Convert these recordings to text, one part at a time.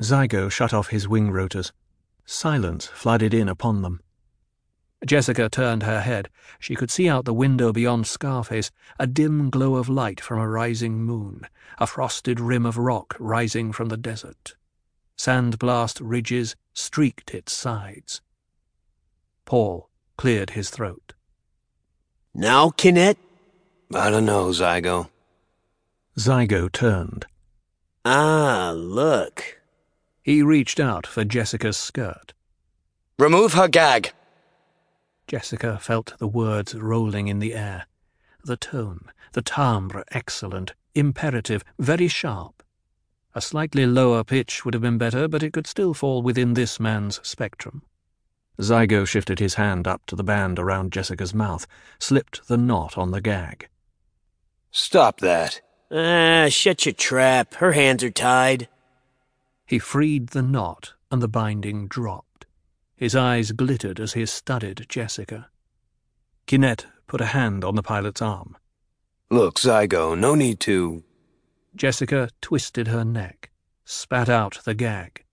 Czigo shut off his wing rotors. Silence flooded in upon them. Jessica turned her head. She could see out the window beyond Scarface a dim glow of light from a rising moon, a frosted rim of rock rising from the desert. Sandblast ridges streaked its sides. Paul cleared his throat. Now, Kinet? I don't know, Czigo. Czigo turned. Ah, look. He reached out for Jessica's skirt. Remove her gag. Jessica felt the words rolling in the air. The tone, the timbre excellent, imperative, very sharp. A slightly lower pitch would have been better, but it could still fall within this man's spectrum. Czigo shifted his hand up to the band around Jessica's mouth, slipped the knot on the gag. Stop that. Ah, shut your trap. Her hands are tied. He freed the knot, and the binding dropped. His eyes glittered as he studied Jessica. Kinet put a hand on the pilot's arm. Look, Czigo, no need to. Jessica twisted her neck, spat out the gag.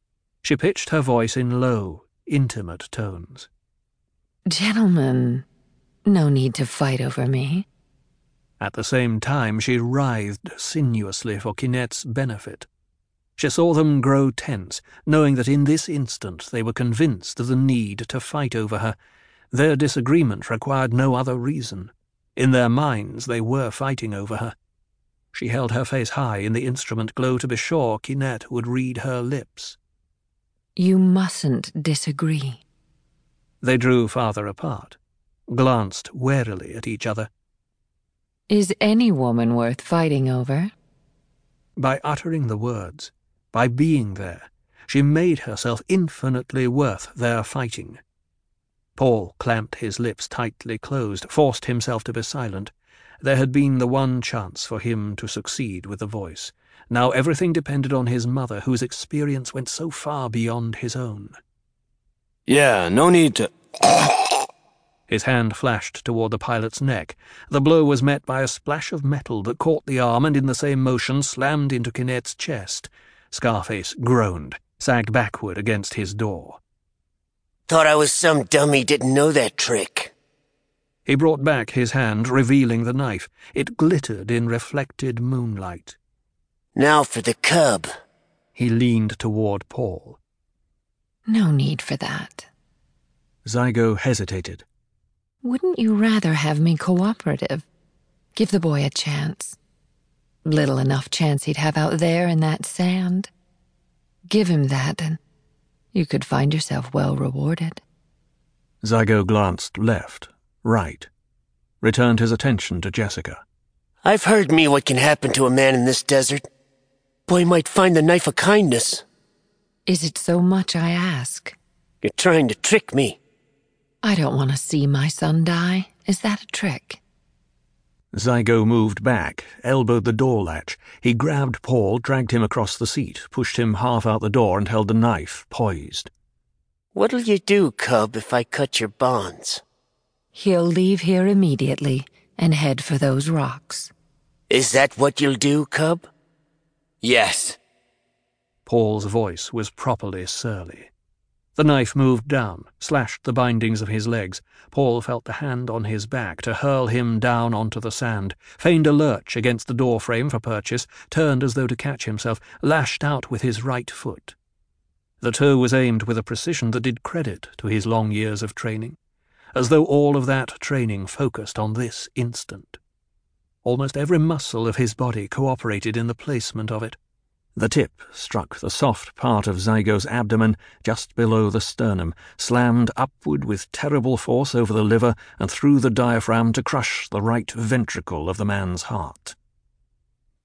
She pitched her voice in low, intimate tones. Gentlemen, no need to fight over me. At the same time, she writhed sinuously for Kinet's benefit. She saw them grow tense, knowing that in this instant they were convinced of the need to fight over her. Their disagreement required no other reason. In their minds, they were fighting over her. She held her face high in the instrument glow to be sure Kinet would read her lips. You mustn't disagree. They drew farther apart, glanced warily at each other. Is any woman worth fighting over? By uttering the words, by being there, she made herself infinitely worth their fighting. Paul clamped his lips tightly closed, forced himself to be silent. There had been the one chance for him to succeed with the voice. Now everything depended on his mother, whose experience went so far beyond his own. Yeah, no need to. His hand flashed toward the pilot's neck. The blow was met by a splash of metal that caught the arm and, in the same motion, slammed into Kinet's chest. Scarface groaned, sagged backward against his door. Thought I was some dummy didn't know that trick. He brought back his hand, revealing the knife. It glittered in reflected moonlight. Now for the cub. He leaned toward Paul. No need for that. Czigo hesitated. Wouldn't you rather have me cooperative? Give the boy a chance. Little enough chance he'd have out there in that sand. Give him that, and you could find yourself well rewarded. Czigo glanced left, right, returned his attention to Jessica. I've heard me what can happen to a man in this desert. Boy might find the knife a kindness. Is it so much I ask? You're trying to trick me. I don't want to see my son die. Is that a trick? Czigo moved back, elbowed the door latch. He grabbed Paul, dragged him across the seat, pushed him half out the door, and held the knife poised. What'll you do, Cub, if I cut your bonds? He'll leave here immediately and head for those rocks. Is that what you'll do, Cub? Yes. Paul's voice was properly surly. The knife moved down, slashed the bindings of his legs. Paul felt the hand on his back to hurl him down onto the sand, feigned a lurch against the door frame for purchase, turned as though to catch himself, lashed out with his right foot. The toe was aimed with a precision that did credit to his long years of training, as though all of that training focused on this instant. Almost every muscle of his body cooperated in the placement of it. The tip struck the soft part of Czigo's abdomen just below the sternum, slammed upward with terrible force over the liver and through the diaphragm to crush the right ventricle of the man's heart.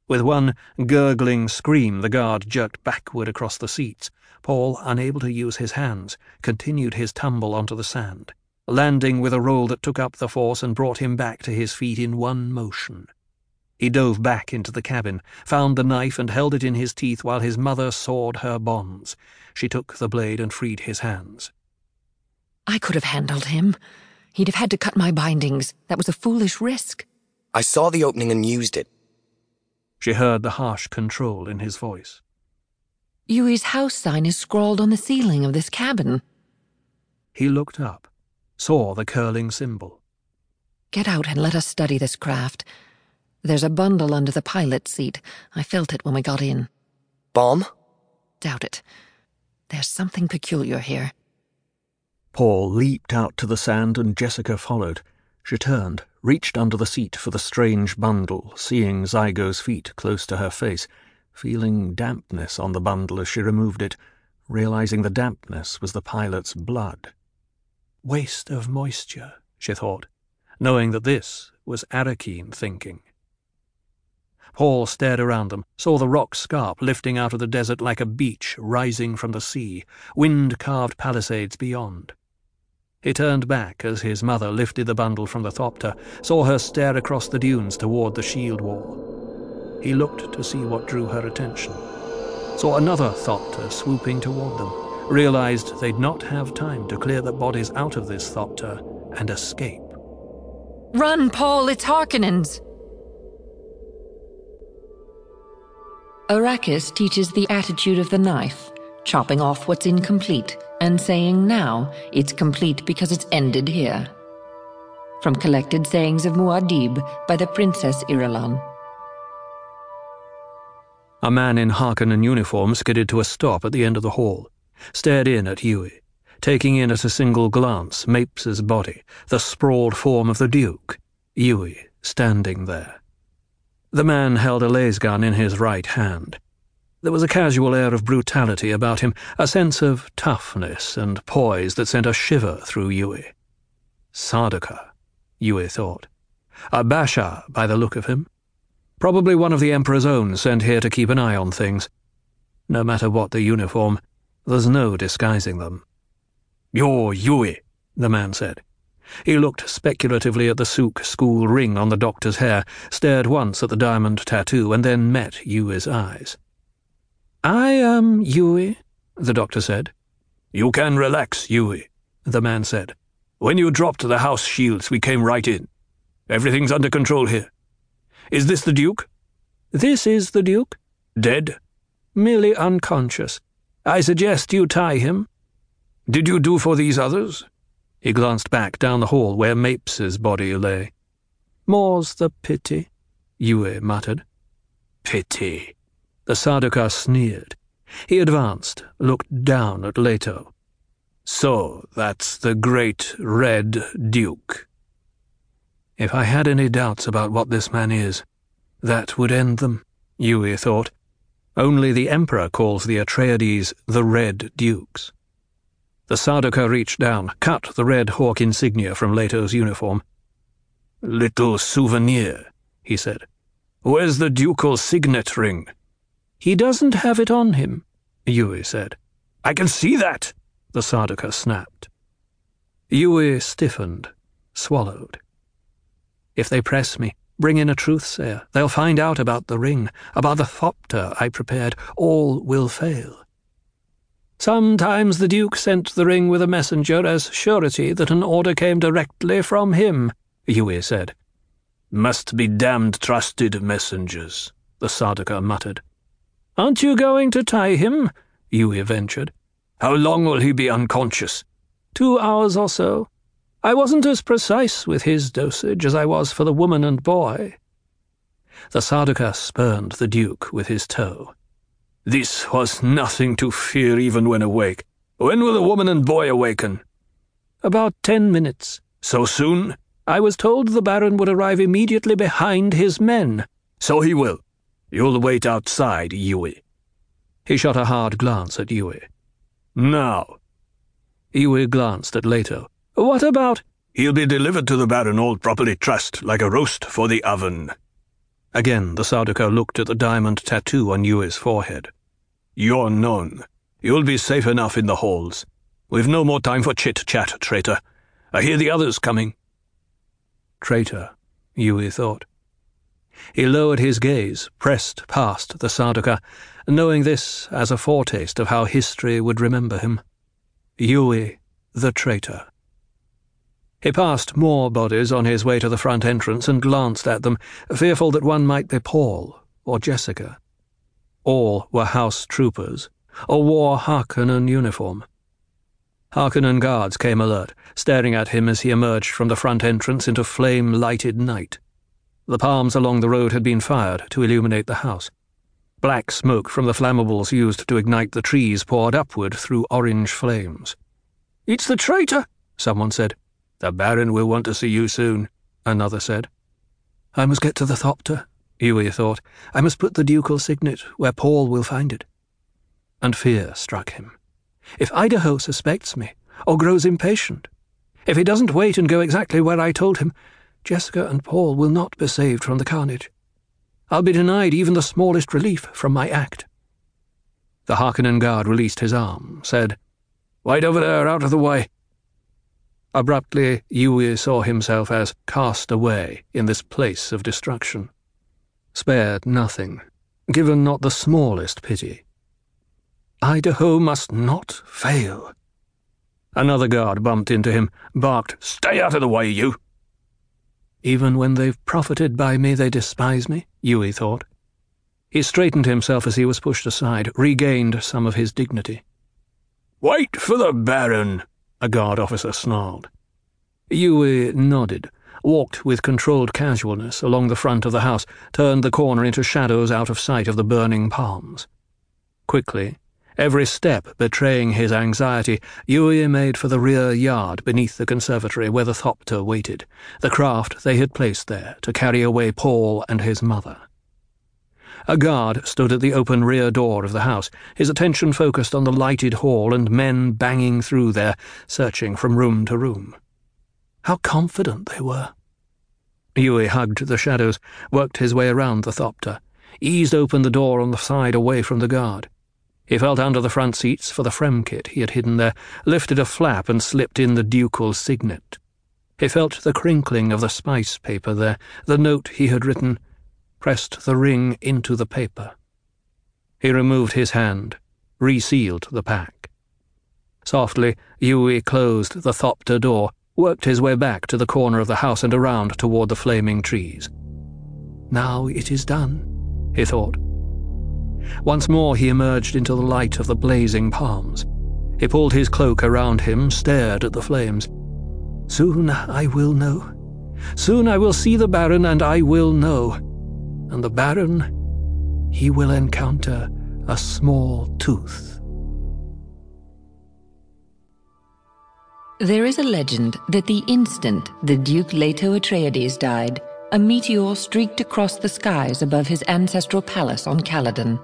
With one gurgling scream, the guard jerked backward across the seats. Paul, unable to use his hands, continued his tumble onto the sand, landing with a roll that took up the force and brought him back to his feet in one motion. He dove back into the cabin, found the knife, and held it in his teeth while his mother sawed her bonds. She took the blade and freed his hands. I could have handled him. He'd have had to cut my bindings. That was a foolish risk. I saw the opening and used it. She heard the harsh control in his voice. Yueh's house sign is scrawled on the ceiling of this cabin. He looked up, saw the curling symbol. Get out and let us study this craft. There's a bundle under the pilot's seat. I felt it when we got in. Bomb? Doubt it. There's something peculiar here. Paul leaped out to the sand and Jessica followed. She turned, reached under the seat for the strange bundle, seeing Czigo's feet close to her face, feeling dampness on the bundle as she removed it, realizing the dampness was the pilot's blood. Waste of moisture, she thought, knowing that this was Arrakeen thinking. Paul stared around them, saw the rock scarp lifting out of the desert like a beach rising from the sea, wind-carved palisades beyond. He turned back as his mother lifted the bundle from the thopter, saw her stare across the dunes toward the shield wall. He looked to see what drew her attention. Saw another thopter swooping toward them, realized they'd not have time to clear the bodies out of this thopter and escape. Run, Paul, it's Harkonnens! Arrakis teaches the attitude of the knife, chopping off what's incomplete and saying now it's complete because it's ended here. From Collected Sayings of Muad'Dib by the Princess Irulan. A man in Harkonnen uniform skidded to a stop at the end of the hall, stared in at Yueh, taking in at a single glance Mapes's body, the sprawled form of the Duke, Yueh standing there. The man held a lasgun in his right hand. There was a casual air of brutality about him, a sense of toughness and poise that sent a shiver through Yueh. Sardaukar, Yueh thought. A Bashar, by the look of him. Probably one of the Emperor's own sent here to keep an eye on things. No matter what the uniform, there's no disguising them. You're Yueh, the man said. He looked speculatively at the Suk School ring on the doctor's hair, stared once at the diamond tattoo, and then met Yueh's eyes. I am Yueh, the doctor said. You can relax, Yueh, the man said. When you dropped the house shields, we came right in. Everything's under control here. Is this the Duke? This is the Duke. Dead? Merely unconscious. I suggest you tie him. Did you do for these others? He glanced back down the hall where Mapes's body lay. More's the pity, Yueh muttered. Pity. The Sardaukar sneered. He advanced, looked down at Leto. So that's the great Red Duke. If I had any doubts about what this man is, that would end them, Yueh thought. Only the Emperor calls the Atreides the Red Dukes. The Sardaukar reached down, cut the red hawk insignia from Leto's uniform. Little souvenir, he said. Where's the ducal signet ring? He doesn't have it on him, Yueh said. I can see that, the Sardaukar snapped. Yueh stiffened, swallowed. If they press me, bring in a truth-sayer. They'll find out about the ring, about the thopter I prepared. All will fail. Sometimes the Duke sent the ring with a messenger as surety that an order came directly from him, Yueh said. Must be damned trusted messengers, the Sardaukar muttered. Aren't you going to tie him? Yueh ventured. How long will he be unconscious? Two hours or so. I wasn't as precise with his dosage as I was for the woman and boy. The Sardaukar spurned the Duke with his toe. This was nothing to fear even when awake. When will the woman and boy awaken? About ten minutes. So soon? I was told the Baron would arrive immediately behind his men. So he will. You'll wait outside, Yueh. He shot a hard glance at Yueh. Now. Yueh glanced at Leto. What about? He'll be delivered to the Baron all properly trussed, like a roast for the oven. Again the Sardaukar looked at the diamond tattoo on Yueh's forehead. You're known. You'll be safe enough in the halls. We've no more time for chit-chat, traitor. I hear the others coming. Traitor, Yueh thought. He lowered his gaze, pressed past the Sardaukar, knowing this as a foretaste of how history would remember him. Yueh, the traitor. He passed more bodies on his way to the front entrance and glanced at them, fearful that one might be Paul or Jessica. All were house troopers, or wore Harkonnen uniform. Harkonnen guards came alert, staring at him as he emerged from the front entrance into flame-lighted night. The palms along the road had been fired to illuminate the house. Black smoke from the flammables used to ignite the trees poured upward through orange flames. It's the traitor, someone said. The Baron will want to see you soon, another said. I must get to the Thopter, Yueh thought. I must put the ducal signet where Paul will find it. And fear struck him. If Idaho suspects me, or grows impatient, if he doesn't wait and go exactly where I told him, Jessica and Paul will not be saved from the carnage. I'll be denied even the smallest relief from my act. The Harkonnen guard released his arm, said, Wait over there, out of the way. Abruptly, Yueh saw himself as cast away in this place of destruction. Spared nothing, given not the smallest pity. Idaho must not fail. Another guard bumped into him, barked, Stay out of the way, you! Even when they've profited by me, they despise me, Yueh thought. He straightened himself as he was pushed aside, regained some of his dignity. Wait for the Baron, a guard officer snarled. Yueh nodded, walked with controlled casualness along the front of the house, turned the corner into shadows out of sight of the burning palms. Quickly, Every step betraying his anxiety, Yueh made for the rear yard beneath the conservatory where the Thopter waited, the craft they had placed there to carry away Paul and his mother. A guard stood at the open rear door of the house, his attention focused on the lighted hall and men banging through there, searching from room to room. How confident they were. Yueh hugged the shadows, worked his way around the Thopter, eased open the door on the side away from the guard. He felt under the front seats for the Fremkit he had hidden there, lifted a flap and slipped in the ducal signet. He felt the crinkling of the spice paper there, the note he had written, pressed the ring into the paper. He removed his hand, resealed the pack. Softly, Yueh closed the Thopter door, worked his way back to the corner of the house and around toward the flaming trees. Now it is done, he thought. Once more he emerged into the light of the blazing palms. He pulled his cloak around him, stared at the flames. Soon I will know. Soon I will see the Baron, and I will know. And the Baron, he will encounter a small tooth. There is a legend that the instant the Duke Leto Atreides died, a meteor streaked across the skies above his ancestral palace on Caladan.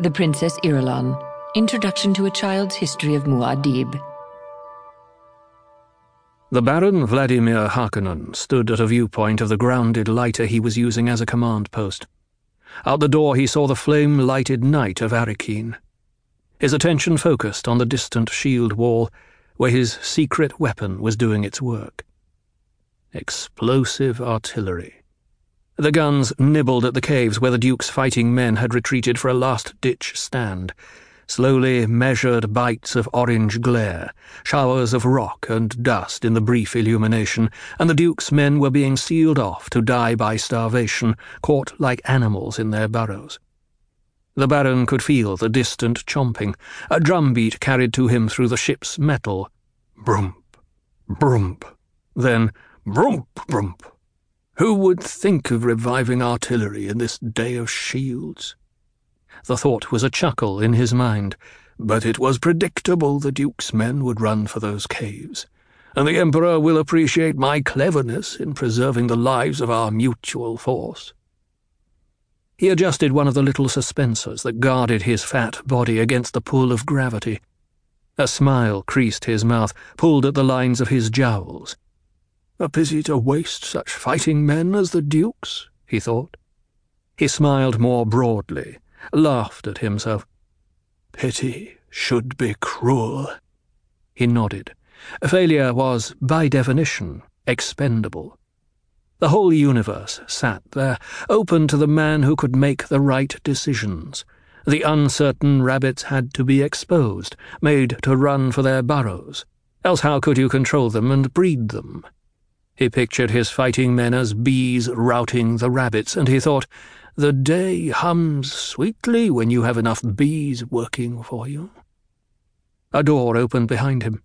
The Princess Irulan Introduction to a Child's History of Muad'Dib. The Baron Vladimir Harkonnen stood at a viewpoint of the grounded lighter he was using as a command post. Out the door he saw the flame-lighted night of Arrakeen. His attention focused on the distant shield wall, where his secret weapon was doing its work. Explosive artillery. The guns nibbled at the caves where the Duke's fighting men had retreated for a last-ditch stand. Slowly measured bites of orange glare, showers of rock and dust in the brief illumination, and the Duke's men were being sealed off to die by starvation, caught like animals in their burrows. The Baron could feel the distant chomping, a drumbeat carried to him through the ship's metal. Brump, brump, then brump, brump. Who would think of reviving artillery in this day of shields? The thought was a chuckle in his mind, but it was predictable the Duke's men would run for those caves, and the Emperor will appreciate my cleverness in preserving the lives of our mutual force. He adjusted one of the little suspensors that guarded his fat body against the pull of gravity. A smile creased his mouth, pulled at the lines of his jowls. A pity to waste such fighting men as the Duke's, he thought. He smiled more broadly, laughed at himself. Pity should be cruel. He nodded. Failure was, by definition, expendable. The whole universe sat there, open to the man who could make the right decisions. The uncertain rabbits had to be exposed, made to run for their burrows. Else how could you control them and breed them? He pictured his fighting men as bees routing the rabbits, and he thought, the day hums sweetly when you have enough bees working for you. A door opened behind him.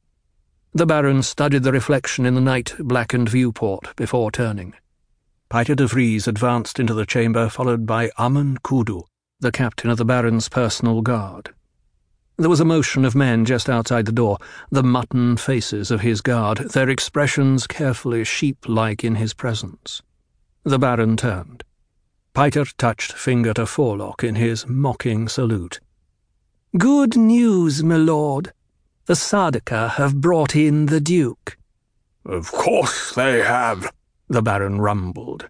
The Baron studied the reflection in the night-blackened viewport before turning. Piter de Vries advanced into the chamber, followed by Umman Kudu, the captain of the Baron's personal guard. There was a motion of men just outside the door, the mutton faces of his guard, their expressions carefully sheep-like in his presence. The Baron turned. Piter touched finger to forelock in his mocking salute. Good news, my lord. The Sardaukar have brought in the Duke. Of course they have, the Baron rumbled.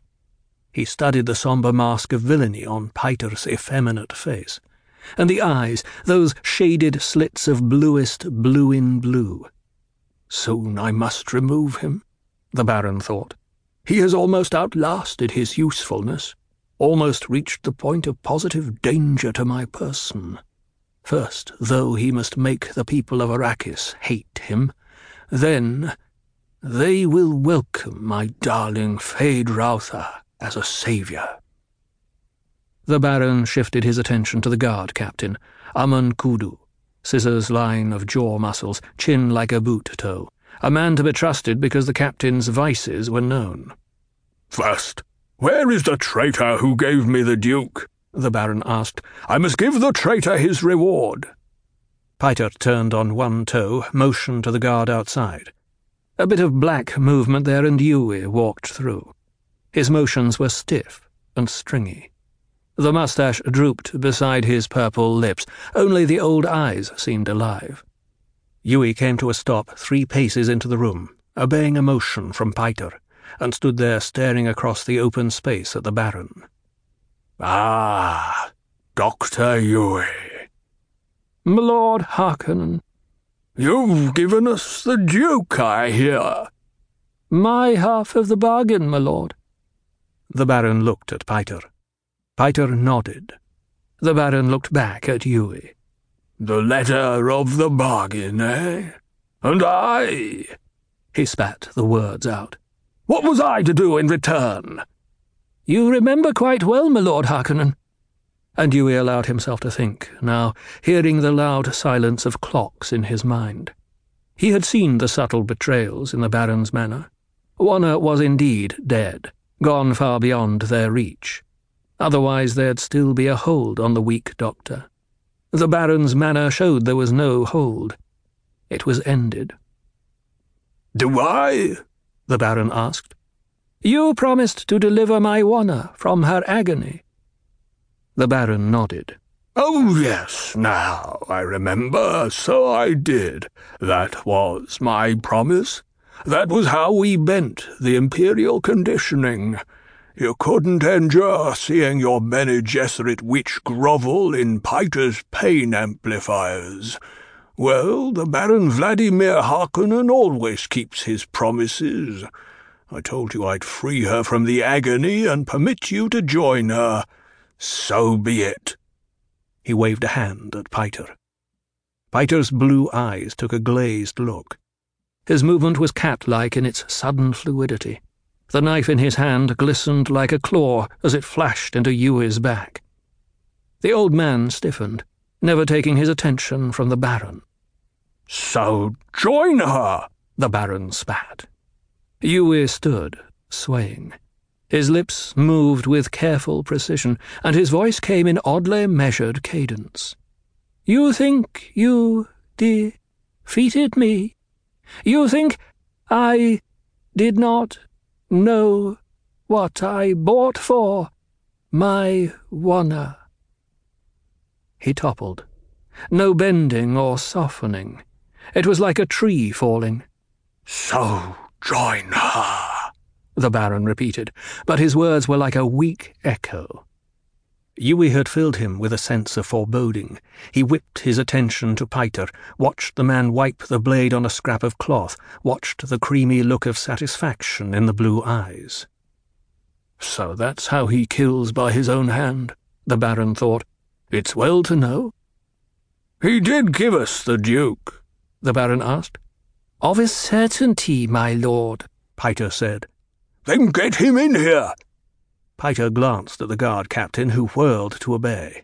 He studied the sombre mask of villainy on Piter's effeminate face, and the eyes, those shaded slits of bluest blue in blue. Soon I must remove him, the Baron thought. He has almost outlasted his usefulness, almost reached the point of positive danger to my person. First, though he must make the people of Arrakis hate him, then they will welcome my darling Feyd-Rautha as a saviour. The Baron shifted his attention to the guard captain, Umman Kudu, scissors line of jaw muscles, chin like a boot toe, a man to be trusted because the captain's vices were known. First, where is the traitor who gave me the Duke? the Baron asked. I must give the traitor his reward. Piter turned on one toe, motioned to the guard outside. A bit of black movement there, and Yueh walked through. His motions were stiff and stringy. The moustache drooped beside his purple lips. Only the old eyes seemed alive. Yueh came to a stop three paces into the room, obeying a motion from Piter, and stood there staring across the open space at the Baron. Ah, Dr. Yueh. My Lord Harkonnen. You've given us the Duke, I hear. My half of the bargain, my lord. The Baron looked at Piter. Piter nodded. The Baron looked back at Yueh. The letter of the bargain, eh? And I... He spat the words out. What was I to do in return? You remember quite well, my Lord Harkonnen. And Yueh allowed himself to think, now, hearing the loud silence of clocks in his mind. He had seen the subtle betrayals in the Baron's manner. Wanna was indeed dead, gone far beyond their reach. Otherwise there'd still be a hold on the weak doctor. The Baron's manner showed there was no hold. It was ended. Do I? The Baron asked. You promised to deliver my Wanna from her agony. The Baron nodded. Oh, yes, now I remember, so I did. That was my promise. That was how we bent the Imperial conditioning. You couldn't endure seeing your Bene Gesserit witch grovel in Piter's pain amplifiers. Well, the Baron Vladimir Harkonnen always keeps his promises. I told you I'd free her from the agony and permit you to join her. So be it. He waved a hand at Piter. Piter's blue eyes took a glazed look. His movement was cat-like in its sudden fluidity. The knife in his hand glistened like a claw as it flashed into Yueh's back. The old man stiffened, never taking his attention from the Baron. So join her, the Baron spat. Yueh stood, swaying. His lips moved with careful precision, and his voice came in oddly measured cadence. You think you defeated me? You think I did not know what I bought for my Wanna? He toppled. No bending or softening. It was like a tree falling. So Join her, the Baron repeated, but his words were like a weak echo. Yueh had filled him with a sense of foreboding. He whipped his attention to Piter, watched the man wipe the blade on a scrap of cloth, watched the creamy look of satisfaction in the blue eyes. So that's how he kills by his own hand, the Baron thought. It's well to know. He did give us the Duke, the Baron asked. Of a certainty, my lord, Piter said. Then get him in here. Piter glanced at the guard captain, who whirled to obey.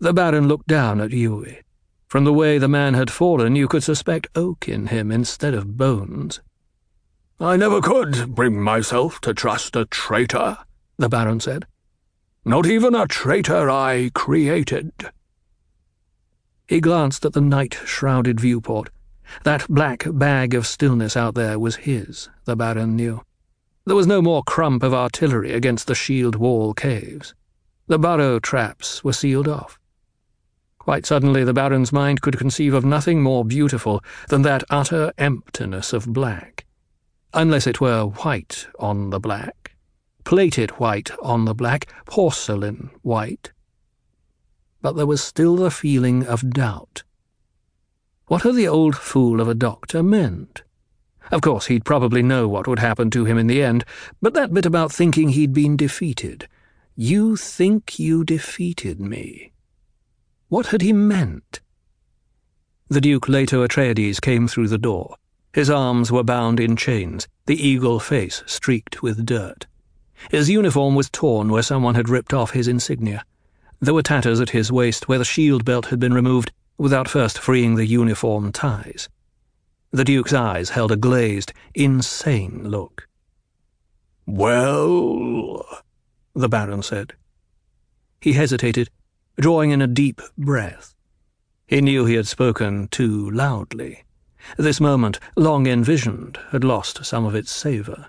The Baron looked down at Yueh. From the way the man had fallen, you could suspect oak in him instead of bones. I never could bring myself to trust a traitor, the Baron said. Not even a traitor I created. He glanced at the night-shrouded viewport. That black bag of stillness out there was his, the Baron knew. There was no more crump of artillery against the shield wall caves. The burrow traps were sealed off. Quite suddenly, the Baron's mind could conceive of nothing more beautiful than that utter emptiness of black. Unless it were white on the black, plated white on the black, porcelain white. But there was still the feeling of doubt. What had the old fool of a doctor meant? Of course, he'd probably know what would happen to him in the end, but that bit about thinking he'd been defeated. You think you defeated me. What had he meant? The Duke Leto Atreides came through the door. His arms were bound in chains, the eagle face streaked with dirt. His uniform was torn where someone had ripped off his insignia. There were tatters at his waist where the shield belt had been removed without first freeing the uniform ties. The Duke's eyes held a glazed, insane look. Well, the Baron said. He hesitated, drawing in a deep breath. He knew he had spoken too loudly. This moment, long envisioned, had lost some of its savour.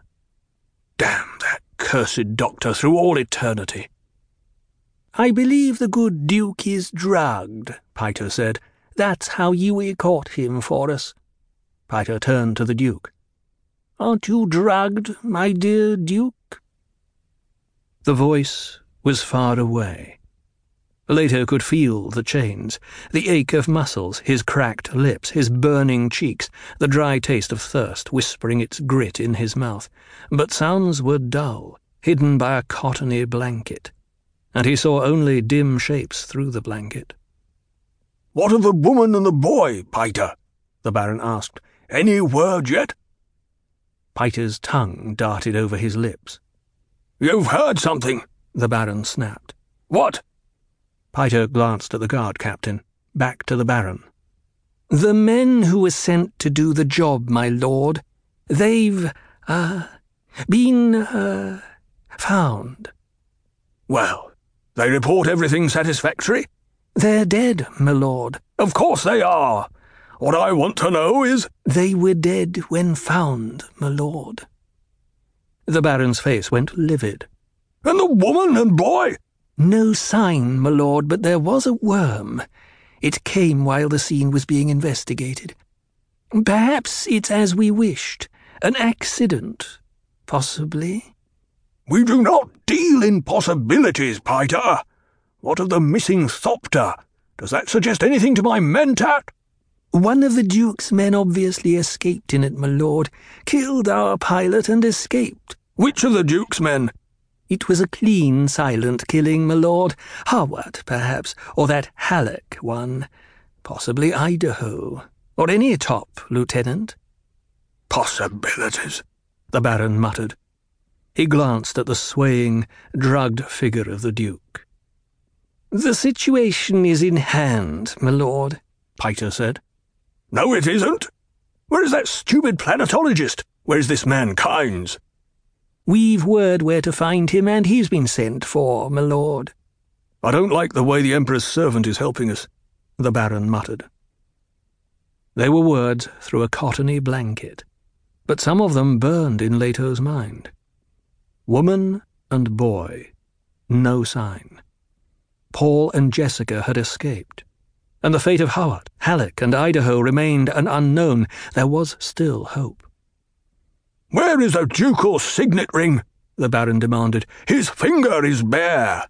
Damn that cursed doctor through all eternity. I believe the good Duke is drugged, Piter said. That's how Yueh caught him for us. Piter turned to the Duke. Aren't you drugged, my dear Duke? The voice was far away. Leto could feel the chains, the ache of muscles, his cracked lips, his burning cheeks, the dry taste of thirst whispering its grit in his mouth. But sounds were dull, hidden by a cottony blanket, and he saw only dim shapes through the blanket. What of the woman and the boy, Piter? the Baron asked. Any word yet? Piter's tongue darted over his lips. You've heard something, the Baron snapped. What? Piter glanced at the guard captain, back to the Baron. The men who were sent to do the job, my lord, they've, uh, been, uh, found. Well, they report everything satisfactory? They're dead, my lord. Of course they are. What I want to know is... They were dead when found, my lord. The Baron's face went livid. And the woman and boy? No sign, my lord, but there was a worm. It came while the scene was being investigated. Perhaps it's as we wished. An accident, possibly. We do not deal in possibilities, Piter. What of the missing Thopter? Does that suggest anything to my mentat? One of the Duke's men obviously escaped in it, my lord. Killed our pilot and escaped. Which of the Duke's men? It was a clean, silent killing, my lord. Hawat, perhaps, or that Halleck one. Possibly Idaho, or any top, Lieutenant. Possibilities, the Baron muttered. He glanced at the swaying, drugged figure of the Duke. The situation is in hand, my lord, Piter said. No, it isn't. Where is that stupid planetologist? Where is this man Kynes? We've word where to find him, and he's been sent for, my lord. I don't like the way the Emperor's servant is helping us, the Baron muttered. They were words through a cottony blanket, but some of them burned in Leto's mind. Woman and boy, no sign. Paul and Jessica had escaped and the fate of Hawat, Halleck, and Idaho remained an unknown, there was still hope. Where is the ducal signet ring? the Baron demanded. His finger is bare.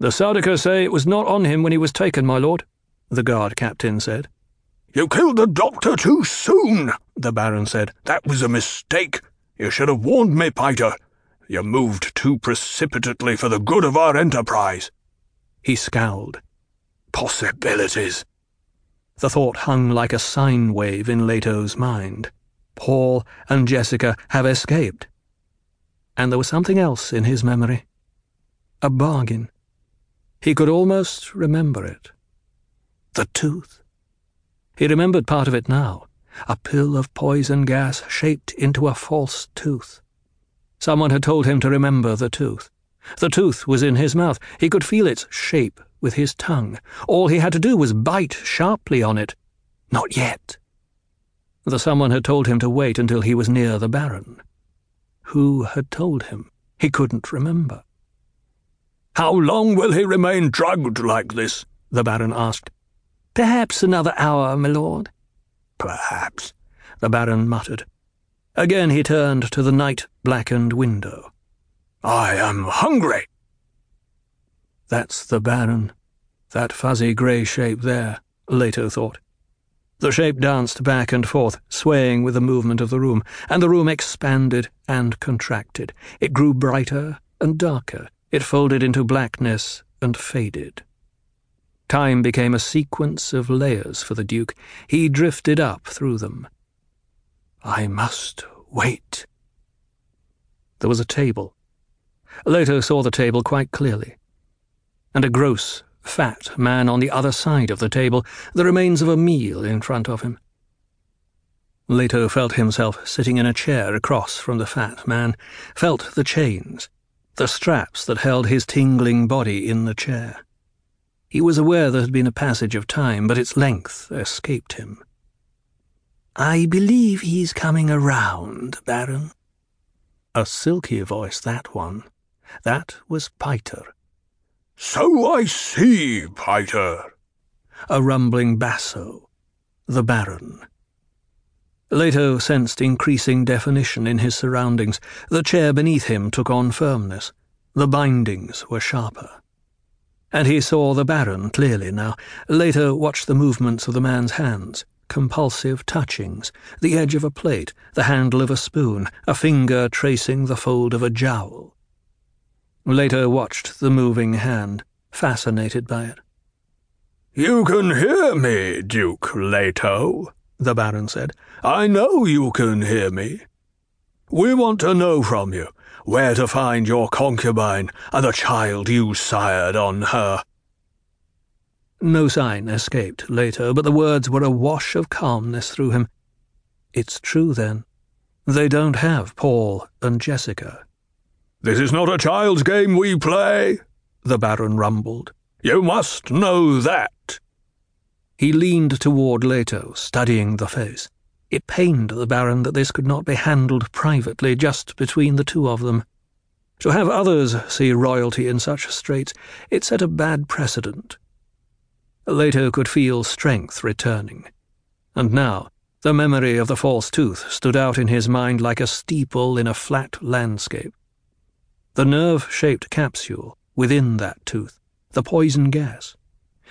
The Sardaukar say it was not on him when he was taken, my lord, the guard captain said. You killed the doctor too soon, the Baron said. That was a mistake. You should have warned me, Piter. You moved too precipitately for the good of our enterprise. He scowled possibilities. The thought hung like a sine wave in Leto's mind. Paul and Jessica have escaped. And there was something else in his memory. A bargain. He could almost remember it. The tooth. He remembered part of it now. A pill of poison gas shaped into a false tooth. Someone had told him to remember the tooth. The tooth was in his mouth. He could feel its shape with his tongue. All he had to do was bite sharply on it. Not yet. The someone had told him to wait until he was near the Baron. Who had told him? He couldn't remember. How long will he remain drugged like this? the Baron asked. Perhaps another hour, my lord. Perhaps, the Baron muttered. Again he turned to the night-blackened window. I am hungry. That's the Baron. That fuzzy grey shape there, Leto thought. The shape danced back and forth, swaying with the movement of the room, and the room expanded and contracted. It grew brighter and darker. It folded into blackness and faded. Time became a sequence of layers for the Duke. He drifted up through them. I must wait. There was a table. Leto saw the table quite clearly. And a gross, fat man on the other side of the table, the remains of a meal in front of him. Leto felt himself sitting in a chair across from the fat man, felt the chains, the straps that held his tingling body in the chair. He was aware there had been a passage of time, but its length escaped him. I believe he's coming around, Baron. A silky voice, that one. That was Piter. So I see, Piter. A rumbling basso. The Baron. Leto sensed increasing definition in his surroundings. The chair beneath him took on firmness. The bindings were sharper and he saw the Baron clearly now. Leto watched the movements of the man's hands, compulsive touchings, the edge of a plate, the handle of a spoon, a finger tracing the fold of a jowl. Leto watched the moving hand, fascinated by it. You can hear me, Duke Leto, the Baron said. I know you can hear me. We want to know from you where to find your concubine and the child you sired on her. No sign escaped Leto, but the words were a wash of calmness through him. It's true, then. They don't have Paul and Jessica. This is not a child's game we play, the Baron rumbled. You must know that. He leaned toward Leto, studying the face. It pained the Baron that this could not be handled privately, just between the two of them. To have others see royalty in such straits, it set a bad precedent. Leto could feel strength returning. And now, the memory of the false tooth stood out in his mind like a steeple in a flat landscape. The nerve-shaped capsule within that tooth, the poison gas.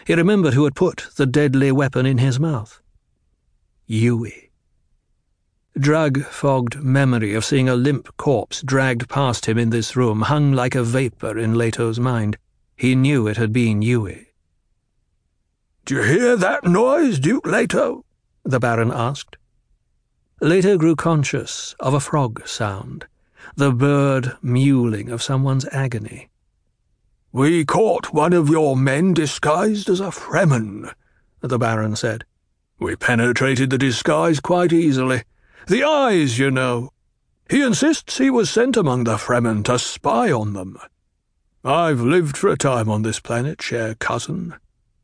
He remembered who had put the deadly weapon in his mouth. Yueh. Drug-fogged memory of seeing a limp corpse dragged past him in this room hung like a vapour in Leto's mind. He knew it had been Yueh. Do you hear that noise, Duke Leto? the Baron asked. Leto grew conscious of a frog sound, the bird mewling of someone's agony. We caught one of your men disguised as a Fremen, the Baron said. We penetrated the disguise quite easily. The eyes, you know. He insists he was sent among the Fremen to spy on them. I've lived for a time on this planet, cher cousin.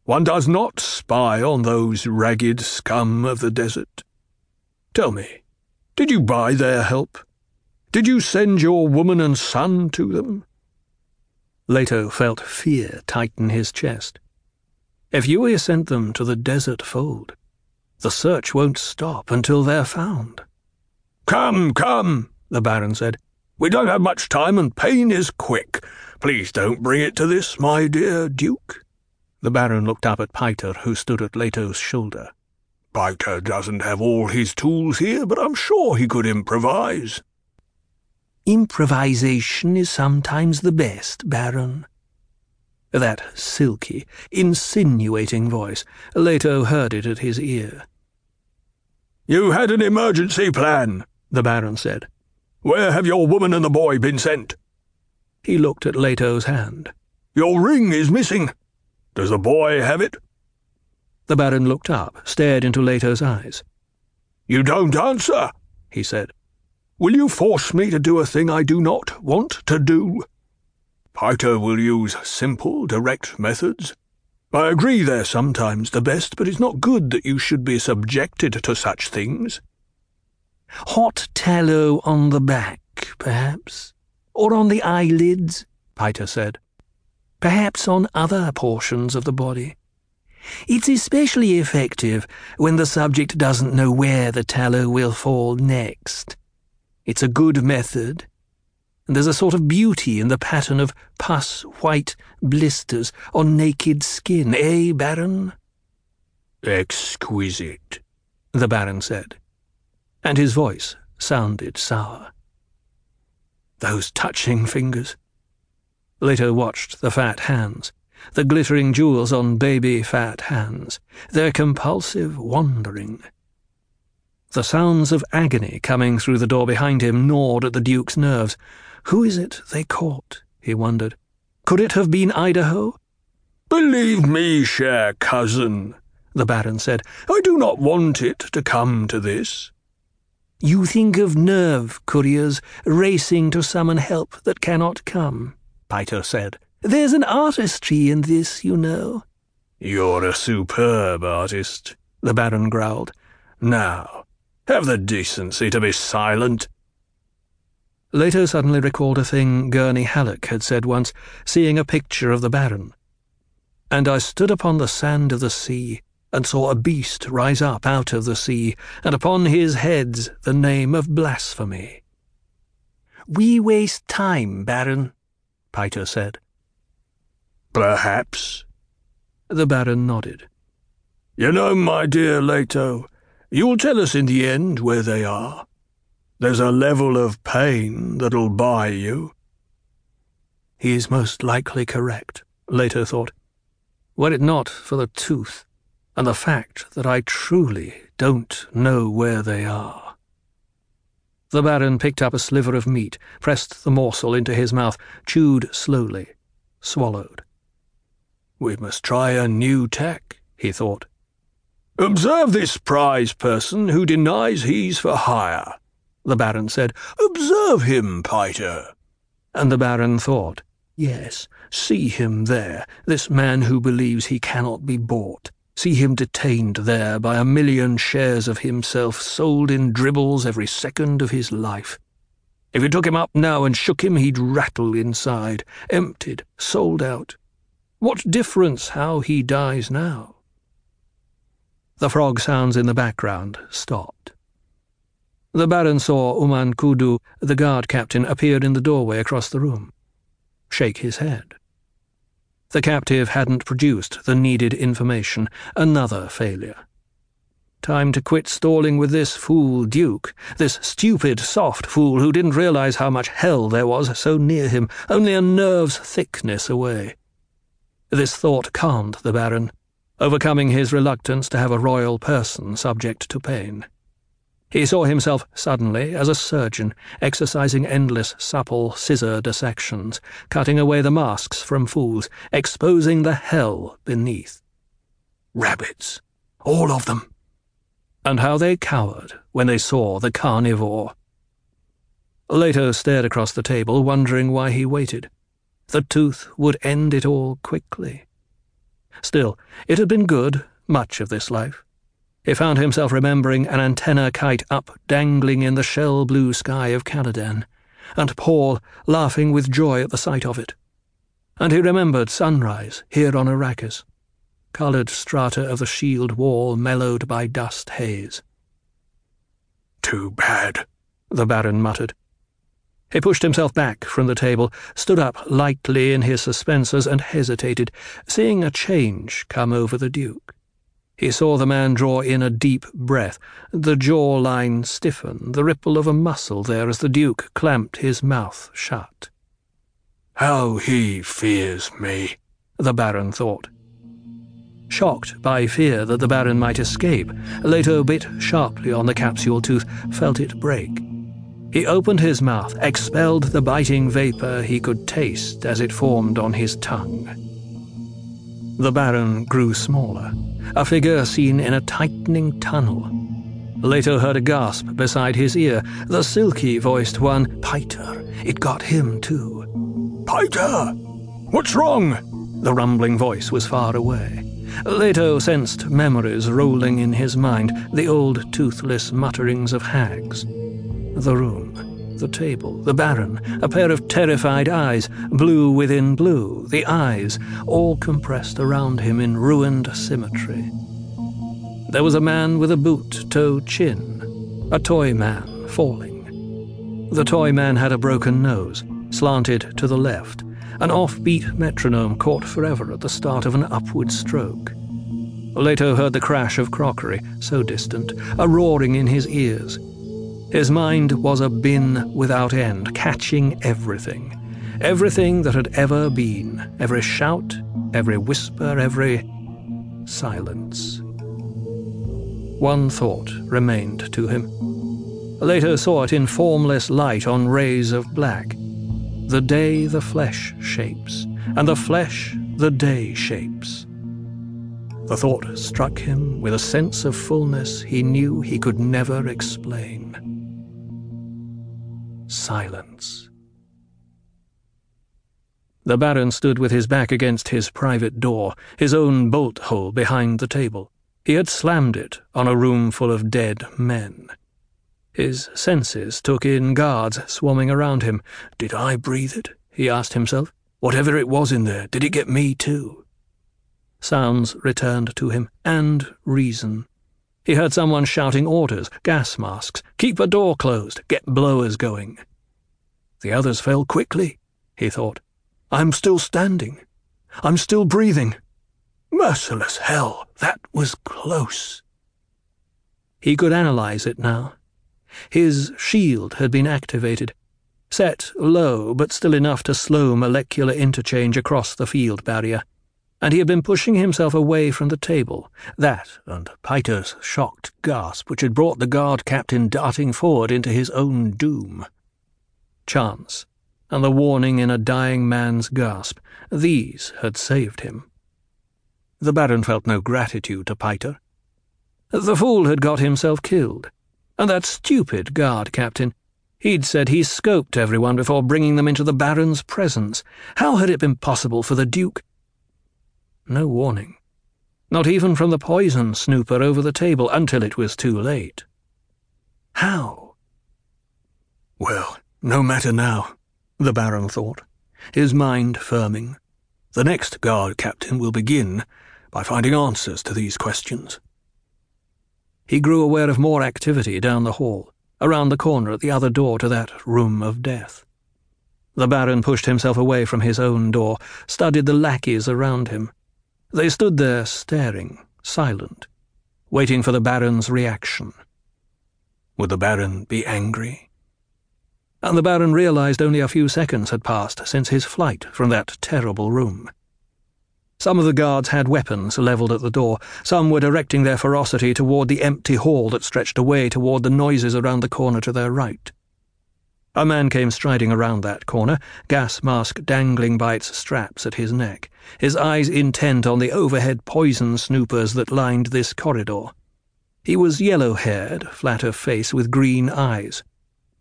One does not spy on those ragged scum of the desert. Tell me, did you buy their help? Did you send your woman and son to them? Leto felt fear tighten his chest. If Yueh sent them to the desert fold, the search won't stop until they're found. Come, come, the Baron said. We don't have much time, and pain is quick. Please don't bring it to this, my dear Duke. The Baron looked up at Piter, who stood at Leto's shoulder. Piter doesn't have all his tools here, but I'm sure he could improvise. Improvisation is sometimes the best, Baron. That silky, insinuating voice, Leto heard it at his ear. You had an emergency plan, the Baron said. Where have your woman and the boy been sent? He looked at Leto's hand. Your ring is missing. Does the boy have it? The Baron looked up, stared into Leto's eyes. You don't answer, he said. Will you force me to do a thing I do not want to do? Piter will use simple, direct methods. I agree they're sometimes the best, but it's not good that you should be subjected to such things. Hot tallow on the back, perhaps? Or on the eyelids, Piter said. Perhaps on other portions of the body. It's especially effective when the subject doesn't know where the tallow will fall next. It's a good method, and there's a sort of beauty in the pattern of pus white blisters on naked skin, eh, Baron? Exquisite, the Baron said, and his voice sounded sour. Those touching fingers. Leto watched the fat hands, the glittering jewels on baby fat hands, their compulsive wandering. The sounds of agony coming through the door behind him gnawed at the Duke's nerves. Who is it they caught? he wondered. Could it have been Idaho? Believe me, cher cousin, the Baron said, I do not want it to come to this. You think of nerve couriers racing to summon help that cannot come, Piter said. There's an artistry in this, you know. You're a superb artist, the Baron growled. Now, have the decency to be silent. Leto suddenly recalled a thing Gurney Halleck had said once, seeing a picture of the Baron. And I stood upon the sand of the sea, and saw a beast rise up out of the sea, and upon his heads the name of blasphemy. We waste time, Baron, Piter said. Perhaps. The Baron nodded. You know, my dear Leto, You'll tell us in the end where they are. There's a level of pain that'll buy you. He is most likely correct, Leto thought. Were it not for the tooth, and the fact that I truly don't know where they are. The Baron picked up a sliver of meat, pressed the morsel into his mouth, chewed slowly, swallowed. We must try a new tack, he thought. Observe this prize person who denies he's for hire, the Baron said. Observe him, Piter. And the Baron thought, Yes, see him there, this man who believes he cannot be bought. See him detained there by a million shares of himself sold in dribbles every second of his life. If you took him up now and shook him, he'd rattle inside, emptied, sold out. What difference how he dies now? The frog sounds in the background stopped. The Baron saw Umman Kudu, the guard captain, appear in the doorway across the room. Shake his head. The captive hadn't produced the needed information. Another failure. Time to quit stalling with this fool Duke, this stupid, soft fool who didn't realize how much hell there was so near him, only a nerve's thickness away. This thought calmed the Baron overcoming his reluctance to have a royal person subject to pain. He saw himself suddenly as a surgeon, exercising endless supple scissor dissections, cutting away the masks from fools, exposing the hell beneath. Rabbits, all of them. And how they cowered when they saw the carnivore. Leto stared across the table, wondering why he waited. The tooth would end it all quickly. Still, it had been good, much of this life. He found himself remembering an antenna kite up dangling in the shell blue sky of Caladan, and Paul laughing with joy at the sight of it. And he remembered sunrise here on Arrakis, coloured strata of the shield wall mellowed by dust haze. Too bad, the Baron muttered. He pushed himself back from the table, stood up lightly in his suspensors, and hesitated, seeing a change come over the Duke. He saw the man draw in a deep breath, the jaw line stiffen, the ripple of a muscle there as the Duke clamped his mouth shut. How he fears me, the Baron thought. Shocked by fear that the Baron might escape, Leto bit sharply on the capsule tooth, felt it break. He opened his mouth, expelled the biting vapor he could taste as it formed on his tongue. The Baron grew smaller, a figure seen in a tightening tunnel. Leto heard a gasp beside his ear, the silky voiced one, Piter. It got him too. Piter! What's wrong? The rumbling voice was far away. Leto sensed memories rolling in his mind, the old toothless mutterings of hags. The room, the table, the Baron, a pair of terrified eyes, blue within blue, the eyes, all compressed around him in ruined symmetry. There was a man with a boot toe chin, a toy man falling. The toy man had a broken nose, slanted to the left, an offbeat metronome caught forever at the start of an upward stroke. Leto heard the crash of crockery, so distant, a roaring in his ears. His mind was a bin without end, catching everything. Everything that had ever been, every shout, every whisper, every silence. One thought remained to him. Leto saw it in formless light on rays of black. The day the flesh shapes, and the flesh the day shapes. The thought struck him with a sense of fullness he knew he could never explain. Silence. The Baron stood with his back against his private door, his own bolt hole behind the table. He had slammed it on a room full of dead men. His senses took in guards swarming around him. Did I breathe it? he asked himself. Whatever it was in there, did it get me too? Sounds returned to him, and reason. He heard someone shouting orders, gas masks, keep a door closed, get blowers going. The others fell quickly, he thought. I'm still standing. I'm still breathing. Merciless hell, that was close. He could analyze it now. His shield had been activated, set low but still enough to slow molecular interchange across the field barrier, and he had been pushing himself away from the table, that and Piter's shocked gasp which had brought the guard captain darting forward into his own doom. Chance, and the warning in a dying man's gasp, these had saved him. The Baron felt no gratitude to Piter. The fool had got himself killed and that stupid guard captain. He'd said he scoped everyone before bringing them into the Baron's presence. How had it been possible for the Duke? No warning. Not even from the poison snooper over the table until it was too late. How? Well, no matter now, the Baron thought, his mind firming. The next guard captain will begin by finding answers to these questions. He grew aware of more activity down the hall, around the corner at the other door to that room of death. The Baron pushed himself away from his own door, studied the lackeys around him. They stood there staring, silent, waiting for the Baron's reaction. Would the Baron be angry? And the Baron realized only a few seconds had passed since his flight from that terrible room. Some of the guards had weapons levelled at the door, some were directing their ferocity toward the empty hall that stretched away toward the noises around the corner to their right. A man came striding around that corner, gas mask dangling by its straps at his neck, his eyes intent on the overhead poison snoopers that lined this corridor. He was yellow-haired, flat of face, with green eyes.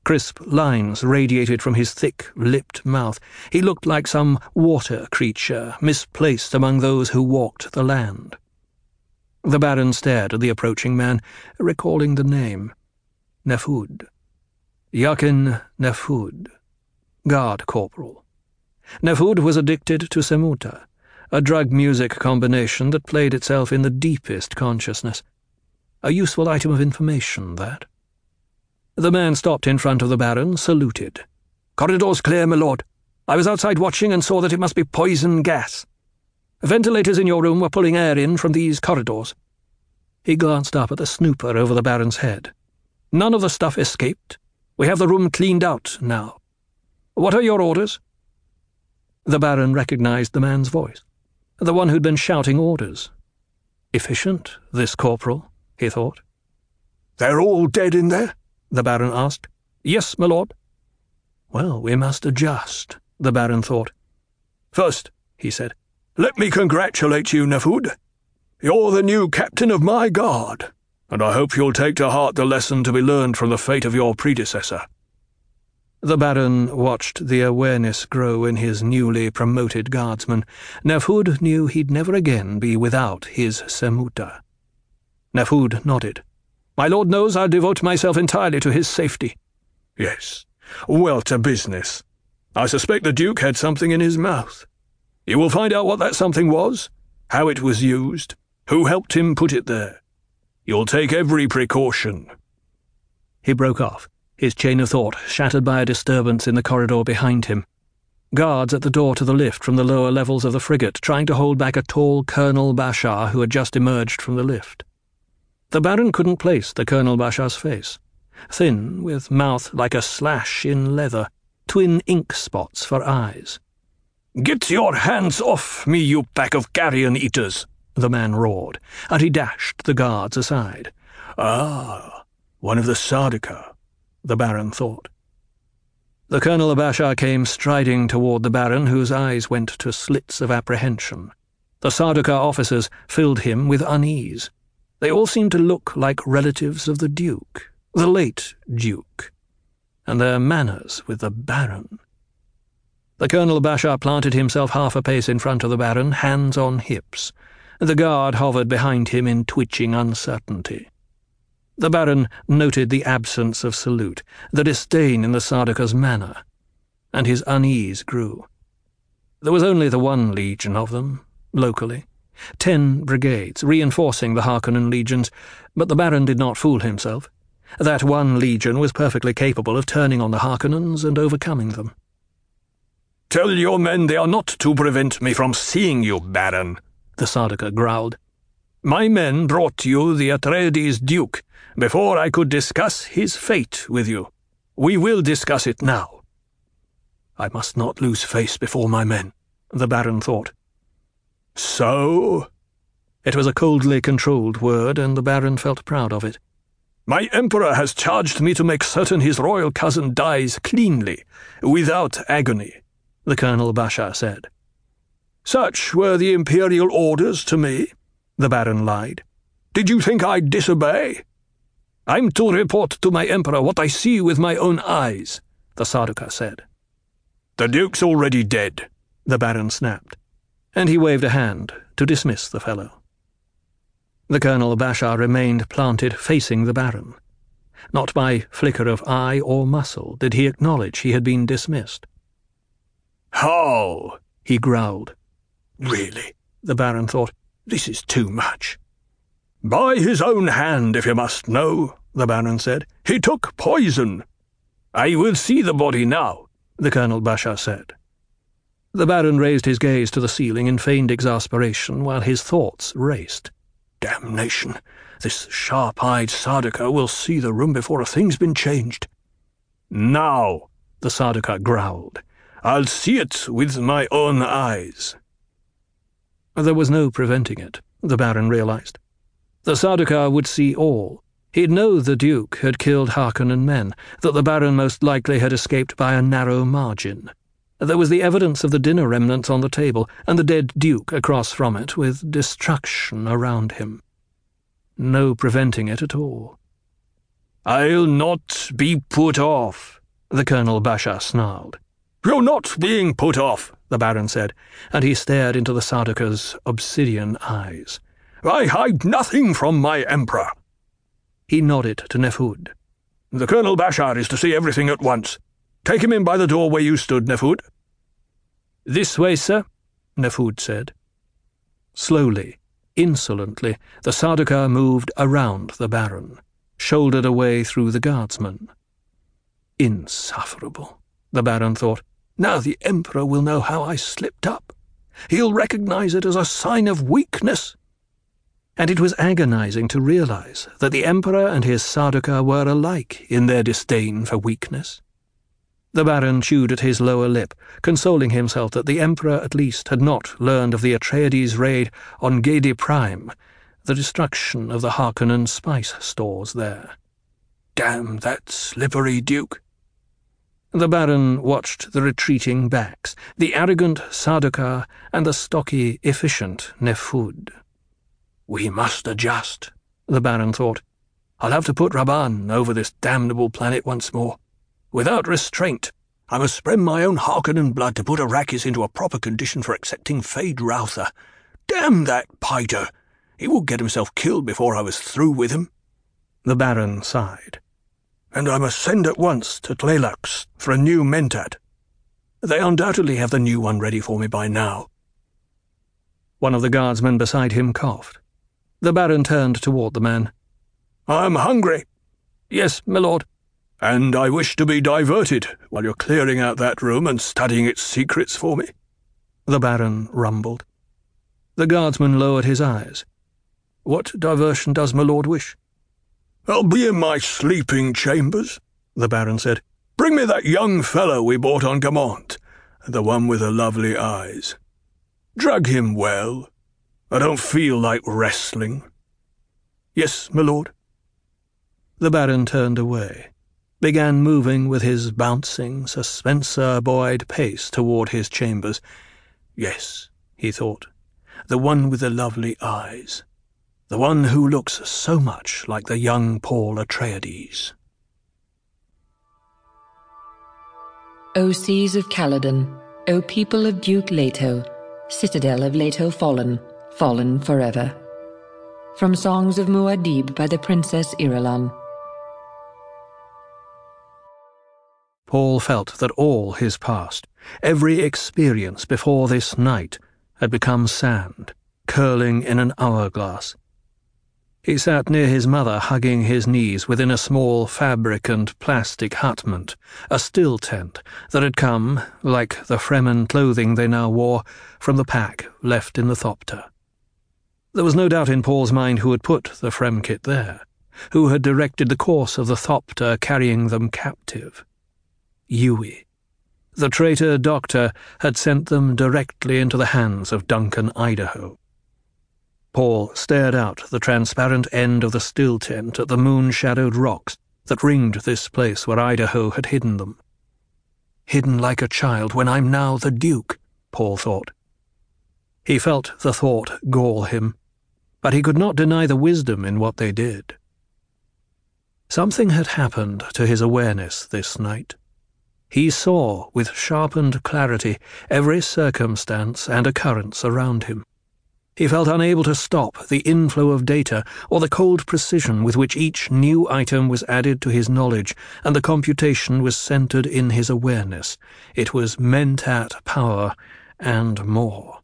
Crisp lines radiated from his thick, lipped mouth. He looked like some water creature, misplaced among those who walked the land. The Baron stared at the approaching man, recalling the name. Nefud. Yakin Nefud. Guard Corporal. Nefud was addicted to Semuta, a drug-music combination that played itself in the deepest consciousness. A useful item of information, that. The man stopped in front of the Baron, saluted. Corridor's clear, my lord. I was outside watching and saw that it must be poison gas. Ventilators in your room were pulling air in from these corridors. He glanced up at the snooper over the Baron's head. None of the stuff escaped. We have the room cleaned out now. What are your orders? The Baron recognized the man's voice, the one who'd been shouting orders. Efficient, this corporal, he thought. They're all dead in there? the Baron asked. Yes, my lord. Well, we must adjust, the Baron thought. First, he said, let me congratulate you, Nefud. You're the new captain of my guard, and I hope you'll take to heart the lesson to be learned from the fate of your predecessor. The Baron watched the awareness grow in his newly promoted guardsman. Nefud knew he'd never again be without his Semuta. Nefud nodded. My lord knows I'll devote myself entirely to his safety. Yes. Well, to business. I suspect the Duke had something in his mouth. You will find out what that something was, how it was used, who helped him put it there. You'll take every precaution. He broke off his chain of thought shattered by a disturbance in the corridor behind him. Guards at the door to the lift from the lower levels of the frigate trying to hold back a tall Colonel Bashar who had just emerged from the lift. The Baron couldn't place the Colonel Bashar's face. Thin, with mouth like a slash in leather, twin ink spots for eyes. Get your hands off me, you pack of carrion eaters, the man roared, and he dashed the guards aside. Ah, one of the Sardaukar the Baron thought. The Colonel Bashar came striding toward the Baron, whose eyes went to slits of apprehension. The Sardaukar officers filled him with unease. They all seemed to look like relatives of the Duke, the late Duke, and their manners with the Baron. The Colonel Bashar planted himself half a pace in front of the Baron, hands on hips. The guard hovered behind him in twitching uncertainty. The Baron noted the absence of salute, the disdain in the Sardaukar's manner, and his unease grew. There was only the one legion of them, locally. Ten brigades, reinforcing the Harkonnen legions, but the Baron did not fool himself. That one legion was perfectly capable of turning on the Harkonnens and overcoming them. Tell your men they are not to prevent me from seeing you, Baron, the Sardaukar growled. My men brought you the Atreides Duke, before I could discuss his fate with you. We will discuss it now. I must not lose face before my men, the Baron thought. So? It was a coldly controlled word, and the Baron felt proud of it. My Emperor has charged me to make certain his royal cousin dies cleanly, without agony, the Colonel Bashar said. Such were the imperial orders to me, the Baron lied. Did you think I'd disobey? I'm to report to my Emperor what I see with my own eyes, the Sardaukar said. The Duke's already dead, the Baron snapped, and he waved a hand to dismiss the fellow. The Colonel Bashar remained planted facing the Baron. Not by flicker of eye or muscle did he acknowledge he had been dismissed. How? he growled. Really, the Baron thought, this is too much. By his own hand, if you must know, the Baron said. He took poison. I will see the body now, the Colonel Bashar said. The Baron raised his gaze to the ceiling in feigned exasperation while his thoughts raced. Damnation! This sharp-eyed Sardaukar will see the room before a thing's been changed. Now, the Sardaukar growled. I'll see it with my own eyes. There was no preventing it, the Baron realized. The Sardaukar would see all, He'd know the Duke had killed Harkonnen men, that the Baron most likely had escaped by a narrow margin. There was the evidence of the dinner remnants on the table, and the dead Duke across from it, with destruction around him. No preventing it at all. I'll not be put off, the Colonel Bashar snarled. You're not being put off, the Baron said, and he stared into the Sardaukar's obsidian eyes. I hide nothing from my Emperor. He nodded to Nefud. The Colonel Bashar is to see everything at once. Take him in by the door where you stood, Nefud. This way, sir, Nefud said. Slowly, insolently, the Sardaukar moved around the Baron, shouldered away through the guardsmen. Insufferable, the Baron thought. Now the Emperor will know how I slipped up. He'll recognize it as a sign of weakness and it was agonizing to realize that the Emperor and his Sardaukar were alike in their disdain for weakness. The Baron chewed at his lower lip, consoling himself that the Emperor at least had not learned of the Atreides raid on Giedi Prime, the destruction of the Harkonnen spice stores there. Damn that slippery Duke, The Baron watched the retreating backs, the arrogant Sardaukar and the stocky, efficient Nefud. We must adjust, the Baron thought. I'll have to put Rabban over this damnable planet once more. Without restraint, I must spread my own Harkonnen blood to put Arrakis into a proper condition for accepting Feyd-Rautha. Damn that Piter! He would get himself killed before I was through with him. The Baron sighed and I must send at once to Tleilax for a new mentat. They undoubtedly have the new one ready for me by now. One of the guardsmen beside him coughed. The Baron turned toward the man. I'm hungry. Yes, my lord. And I wish to be diverted while you're clearing out that room and studying its secrets for me. The Baron rumbled. The guardsman lowered his eyes. What diversion does my lord wish? I'll be in my sleeping chambers, the Baron said. Bring me that young fellow we bought on Gamont, the one with the lovely eyes. Drag him well. I don't feel like wrestling. Yes, my lord. The Baron turned away, began moving with his bouncing, suspensor-buoyed pace toward his chambers. Yes, he thought, the one with the lovely eyes the one who looks so much like the young Paul Atreides. O seas of Caladan, O people of Duke Leto, citadel of Leto fallen, fallen forever. From Songs of Muad'Dib by the Princess Irulan. Paul felt that all his past, every experience before this night, had become sand, curling in an hourglass, he sat near his mother, hugging his knees within a small fabric and plastic hutment, a still tent that had come, like the Fremen clothing they now wore, from the pack left in the Thopter. There was no doubt in Paul's mind who had put the Fremkit there, who had directed the course of the Thopter carrying them captive. Yueh. The traitor doctor had sent them directly into the hands of Duncan Idaho. Paul stared out the transparent end of the still tent at the moon-shadowed rocks that ringed this place where Idaho had hidden them. Hidden like a child when I'm now the Duke, Paul thought. He felt the thought gall him, but he could not deny the wisdom in what they did. Something had happened to his awareness this night. He saw with sharpened clarity every circumstance and occurrence around him. He felt unable to stop the inflow of data or the cold precision with which each new item was added to his knowledge, and the computation was centered in his awareness. It was mentat power and more.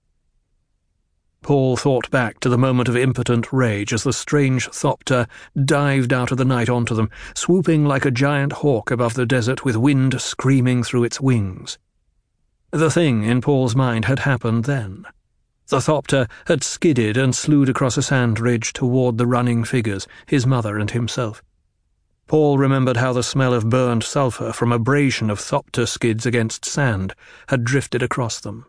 Paul thought back to the moment of impotent rage as the strange Thopter dived out of the night onto them, swooping like a giant hawk above the desert with wind screaming through its wings. The thing in Paul's mind had happened then. The Thopter had skidded and slewed across a sand ridge toward the running figures, his mother and himself. Paul remembered how the smell of burned sulphur from abrasion of Thopter skids against sand had drifted across them.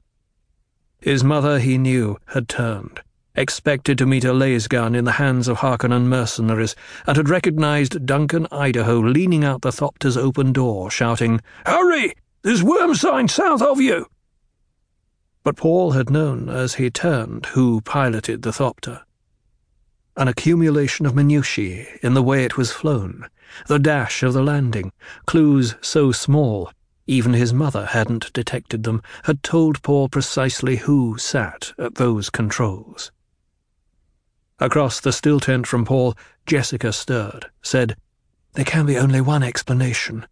His mother, he knew, had turned, expected to meet a lasgun in the hands of Harkonnen mercenaries, and had recognized Duncan Idaho leaning out the Thopter's open door, shouting, Hurry! There's worm sign south of you! But Paul had known as he turned who piloted the Thopter. An accumulation of minutiae in the way it was flown, the dash of the landing, clues so small even his mother hadn't detected them, had told Paul precisely who sat at those controls. Across the still tent from Paul, Jessica stirred, said, There can be only one explanation.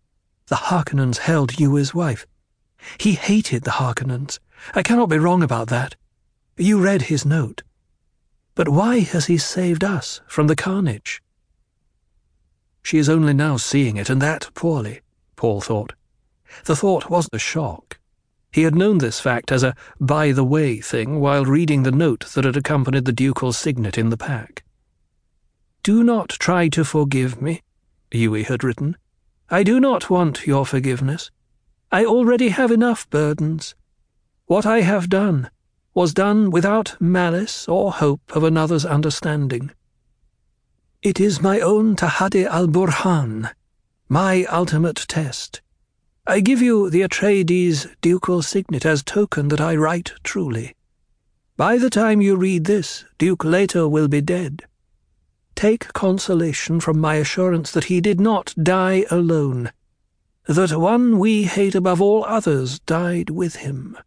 The Harkonnens held Yueh's wife. He hated the Harkonnens. I cannot be wrong about that. You read his note. But why has he saved us from the carnage? She is only now seeing it, and that poorly, Paul thought. The thought was a shock. He had known this fact as a by-the-way thing while reading the note that had accompanied the ducal signet in the pack. Do not try to forgive me, Yueh had written. I do not want your forgiveness. I already have enough burdens. What I have done was done without malice or hope of another's understanding. It is my own Tahadi al Burhan, my ultimate test. I give you the Atreides ducal signet as token that I write truly. By the time you read this, Duke Leto will be dead. Take consolation from my assurance that he did not die alone, that one we hate above all others died with him.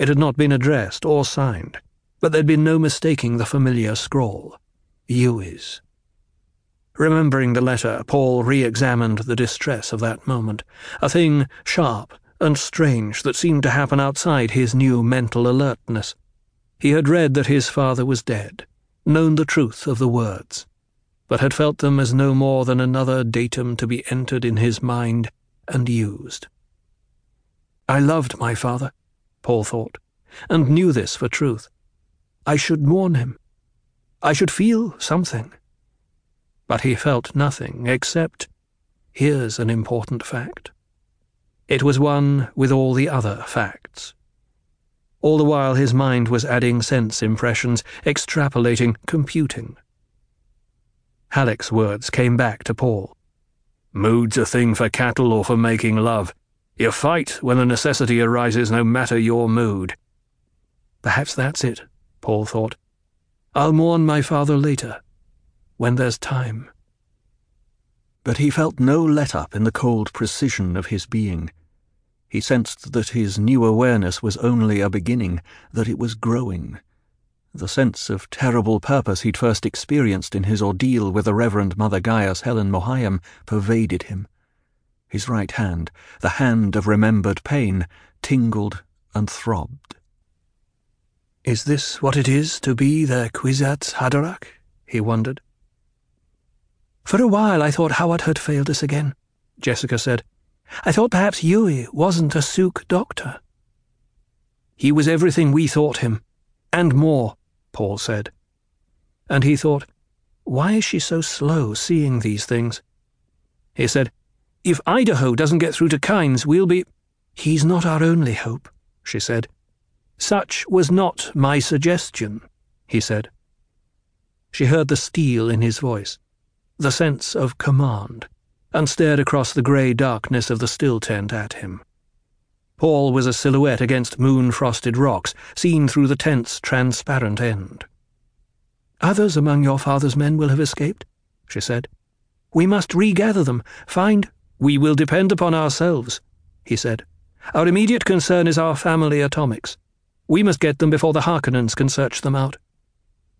It had not been addressed or signed, but there'd been no mistaking the familiar scrawl. Yueh's. Remembering the letter, Paul re examined the distress of that moment, a thing sharp and strange that seemed to happen outside his new mental alertness. He had read that his father was dead, known the truth of the words, but had felt them as no more than another datum to be entered in his mind and used. I loved my father, Paul thought, and knew this for truth. I should mourn him. I should feel something. But he felt nothing except, here's an important fact. It was one with all the other facts. All the while his mind was adding sense impressions, extrapolating, computing. Halleck's words came back to Paul. Mood's a thing for cattle or for making love. You fight when the necessity arises, no matter your mood. Perhaps that's it, Paul thought. I'll mourn my father later, when there's time. But he felt no let up in the cold precision of his being. He sensed that his new awareness was only a beginning, that it was growing. The sense of terrible purpose he'd first experienced in his ordeal with the Reverend Mother Gaius Helen Mohiam pervaded him. His right hand, the hand of remembered pain, tingled and throbbed. Is this what it is to be the Kwisatz Haderach? he wondered. For a while I thought Hawat had failed us again, Jessica said. I thought perhaps Yueh wasn't a Suk doctor. He was everything we thought him, and more, Paul said. And he thought, why is she so slow seeing these things? He said, if Idaho doesn't get through to Kynes, we'll be. He's not our only hope, she said. Such was not my suggestion, he said. She heard the steel in his voice, the sense of command and stared across the grey darkness of the still tent at him. Paul was a silhouette against moon-frosted rocks, seen through the tent's transparent end. Others among your father's men will have escaped, she said. We must regather them, find... We will depend upon ourselves, he said. Our immediate concern is our family atomics. We must get them before the Harkonnens can search them out.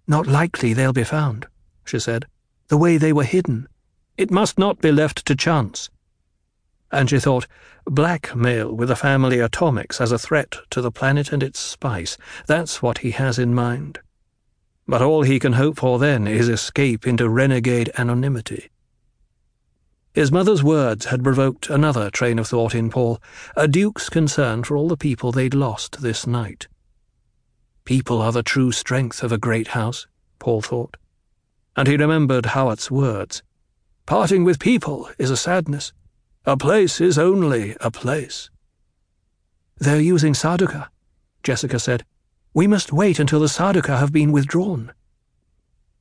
Not likely they'll be found, she said. The way they were hidden. It must not be left to chance. And she thought, blackmail with the family atomics as a threat to the planet and its spice, that's what he has in mind. But all he can hope for then is escape into renegade anonymity. His mother's words had provoked another train of thought in Paul, a duke's concern for all the people they'd lost this night. People are the true strength of a great house, Paul thought. And he remembered Hawat's words. Parting with people is a sadness. A place is only a place. They're using Sardaukar, Jessica said. We must wait until the Sardaukar have been withdrawn.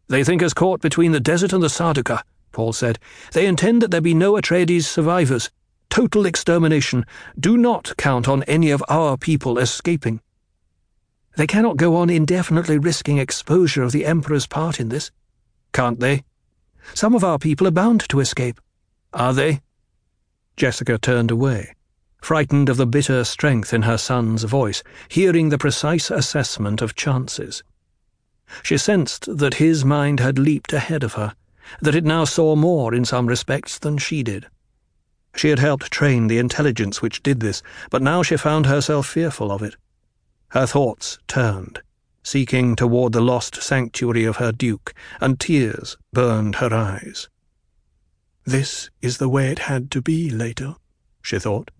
They think us caught between the desert and the Sardaukar, Paul said. They intend that there be no Atreides survivors. Total extermination. Do not count on any of our people escaping. They cannot go on indefinitely risking exposure of the Emperor's part in this. Can't they? Some of our people are bound to escape. Are they? Jessica turned away, frightened of the bitter strength in her son's voice, hearing the precise assessment of chances. She sensed that his mind had leaped ahead of her, that it now saw more in some respects than she did. She had helped train the intelligence which did this, but now she found herself fearful of it. Her thoughts turned seeking toward the lost sanctuary of her duke, and tears burned her eyes. This is the way it had to be, Leto, she thought.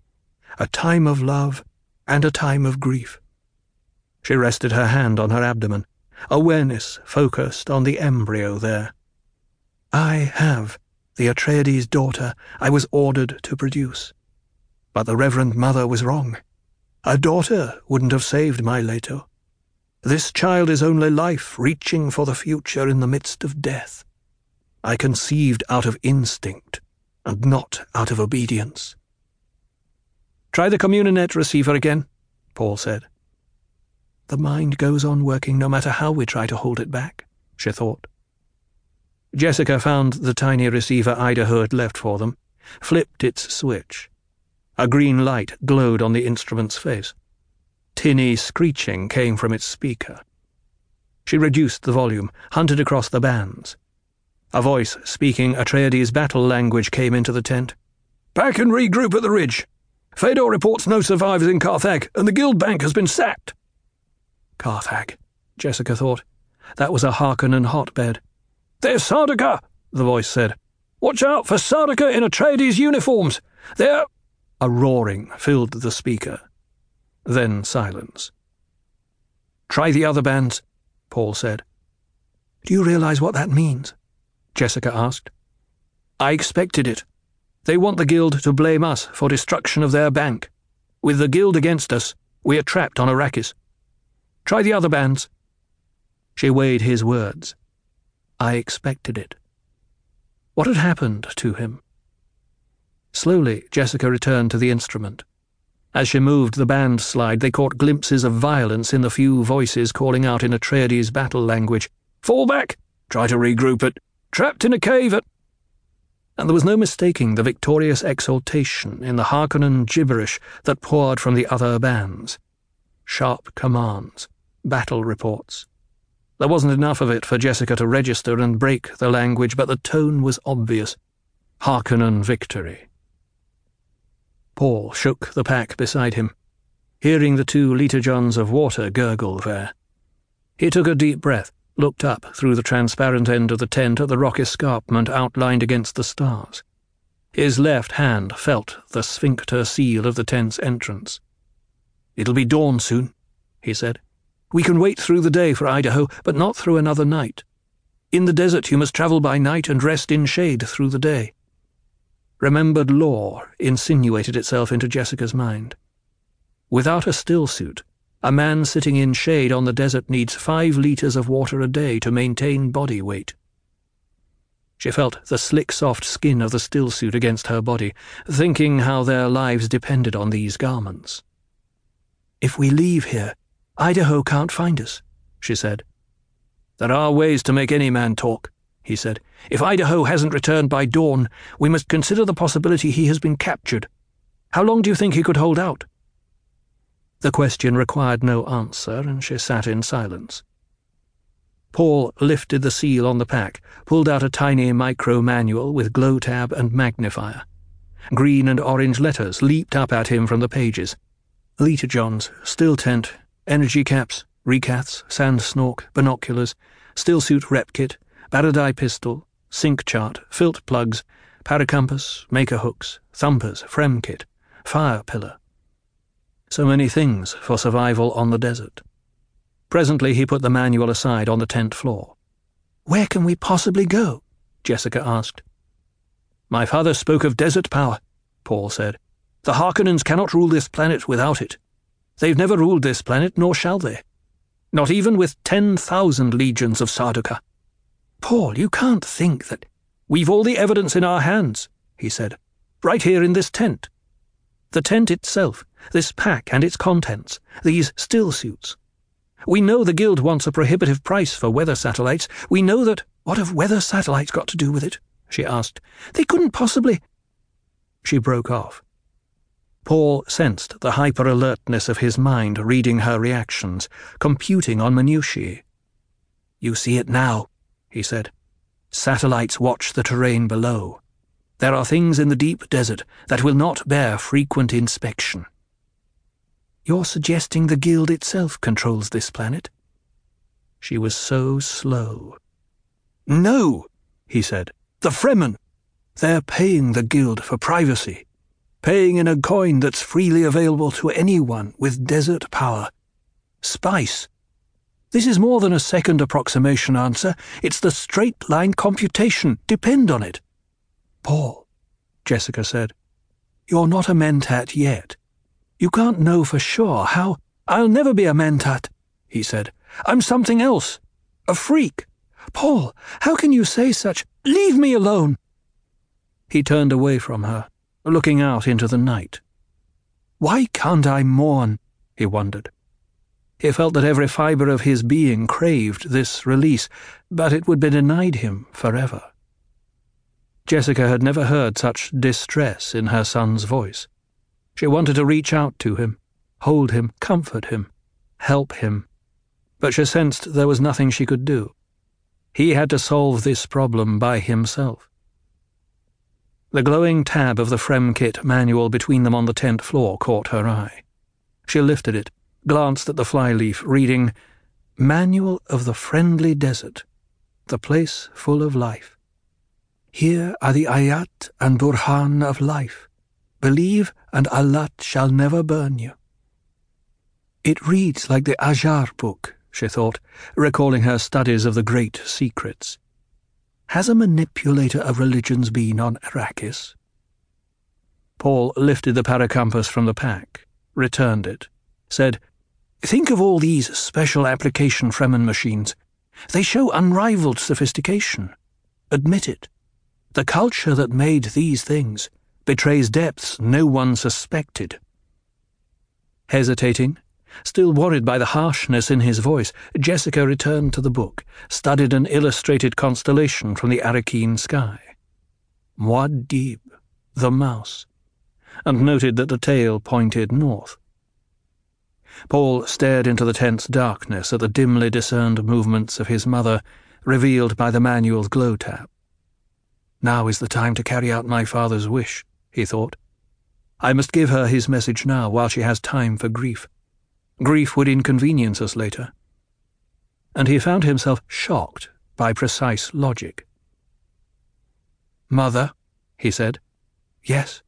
A time of love and a time of grief. She rested her hand on her abdomen, awareness focused on the embryo there. I have the Atreides daughter I was ordered to produce. But the Reverend Mother was wrong. A daughter wouldn't have saved my Leto. This child is only life reaching for the future in the midst of death. I conceived out of instinct and not out of obedience. Try the Communinet receiver again, Paul said. The mind goes on working no matter how we try to hold it back, she thought. Jessica found the tiny receiver Idaho had left for them, flipped its switch. A green light glowed on the instrument's face. Tinny screeching came from its speaker. She reduced the volume, hunted across the bands. A voice speaking Atreides battle language came into the tent. Pack and regroup at the ridge. Fedor reports no survivors in Carthag, and the guild bank has been sacked. Carthag, Jessica thought. That was a Harkonnen hotbed. There's Sardaukar, the voice said. Watch out for Sardaukar in Atreides uniforms. They're. A roaring filled the speaker. Then silence. Try the other bands, Paul said. Do you realize what that means? Jessica asked. I expected it. They want the Guild to blame us for destruction of their bank. With the Guild against us, we are trapped on Arrakis. Try the other bands. She weighed his words. I expected it. What had happened to him? Slowly, Jessica returned to the instrument. As she moved the band slide, they caught glimpses of violence in the few voices calling out in Atreides battle language. Fall back! Try to regroup it. Trapped in a cave at. And there was no mistaking the victorious exultation in the Harkonnen gibberish that poured from the other bands. Sharp commands, battle reports. There wasn't enough of it for Jessica to register and break the language, but the tone was obvious. Harkonnen victory. Paul shook the pack beside him, hearing the two literjons of water gurgle there. He took a deep breath, looked up through the transparent end of the tent at the rock escarpment outlined against the stars. His left hand felt the sphincter seal of the tent's entrance. It'll be dawn soon, he said. We can wait through the day for Idaho, but not through another night. In the desert you must travel by night and rest in shade through the day. Remembered lore insinuated itself into Jessica's mind. Without a still suit, a man sitting in shade on the desert needs five litres of water a day to maintain body weight. She felt the slick, soft skin of the still suit against her body, thinking how their lives depended on these garments. If we leave here, Idaho can't find us, she said. There are ways to make any man talk, he said. If Idaho hasn't returned by dawn, we must consider the possibility he has been captured. How long do you think he could hold out? The question required no answer, and she sat in silence. Paul lifted the seal on the pack, pulled out a tiny micro manual with glow tab and magnifier. Green and orange letters leaped up at him from the pages. Literjons, still tent, energy caps, recaths, sand snork, binoculars, still suit rep kit, Baradye pistol, sync chart, filt plugs, paracompass, maker hooks, thumpers, Fremkit, fire pillar. So many things for survival on the desert. Presently he put the manual aside on the tent floor. Where can we possibly go? Jessica asked. My father spoke of desert power, Paul said. The Harkonnens cannot rule this planet without it. They've never ruled this planet, nor shall they. Not even with ten thousand legions of Sardaukar. Paul, you can't think that. We've all the evidence in our hands, he said, right here in this tent. The tent itself, this pack and its contents, these still suits. We know the Guild wants a prohibitive price for weather satellites. We know that. What have weather satellites got to do with it? she asked. They couldn't possibly. She broke off. Paul sensed the hyper alertness of his mind reading her reactions, computing on minutiae. You see it now, he said. Satellites watch the terrain below. There are things in the deep desert that will not bear frequent inspection. You're suggesting the Guild itself controls this planet? She was so slow. No, he said. The Fremen. They're paying the Guild for privacy. Paying in a coin that's freely available to anyone with desert power. Spice. This is more than a second approximation answer. It's the straight line computation. Depend on it. Paul, Jessica said, you're not a mentat yet. You can't know for sure how. I'll never be a mentat, he said. I'm something else. A freak. Paul, how can you say such? Leave me alone. He turned away from her, looking out into the night. Why can't I mourn? he wondered. He felt that every fibre of his being craved this release, but it would be denied him forever. Jessica had never heard such distress in her son's voice. She wanted to reach out to him, hold him, comfort him, help him, but she sensed there was nothing she could do. He had to solve this problem by himself. The glowing tab of the Fremkit manual between them on the tent floor caught her eye. She lifted it, glanced at the flyleaf, reading, Manual of the Friendly Desert, the place full of life. Here are the ayat and burhan of life. Believe, and Allah shall never burn you. It reads like the Azhar book, she thought, recalling her studies of the great secrets. Has a manipulator of religions been on Arrakis? Paul lifted the paracompass from the pack, returned it, said, Think of all these special application Fremen machines. They show unrivaled sophistication. Admit it. The culture that made these things betrays depths no one suspected. Hesitating, Still worried by the harshness in his voice, Jessica returned to the book, studied an illustrated constellation from the Arrakeen sky. Muad'Dib, the mouse, and noted that the tail pointed north. Paul stared into the tense darkness at the dimly discerned movements of his mother, revealed by the manual's glow tab. Now is the time to carry out my father's wish, he thought. I must give her his message now while she has time for grief. Grief would inconvenience us later. And he found himself shocked by precise logic. Mother, he said. Yes.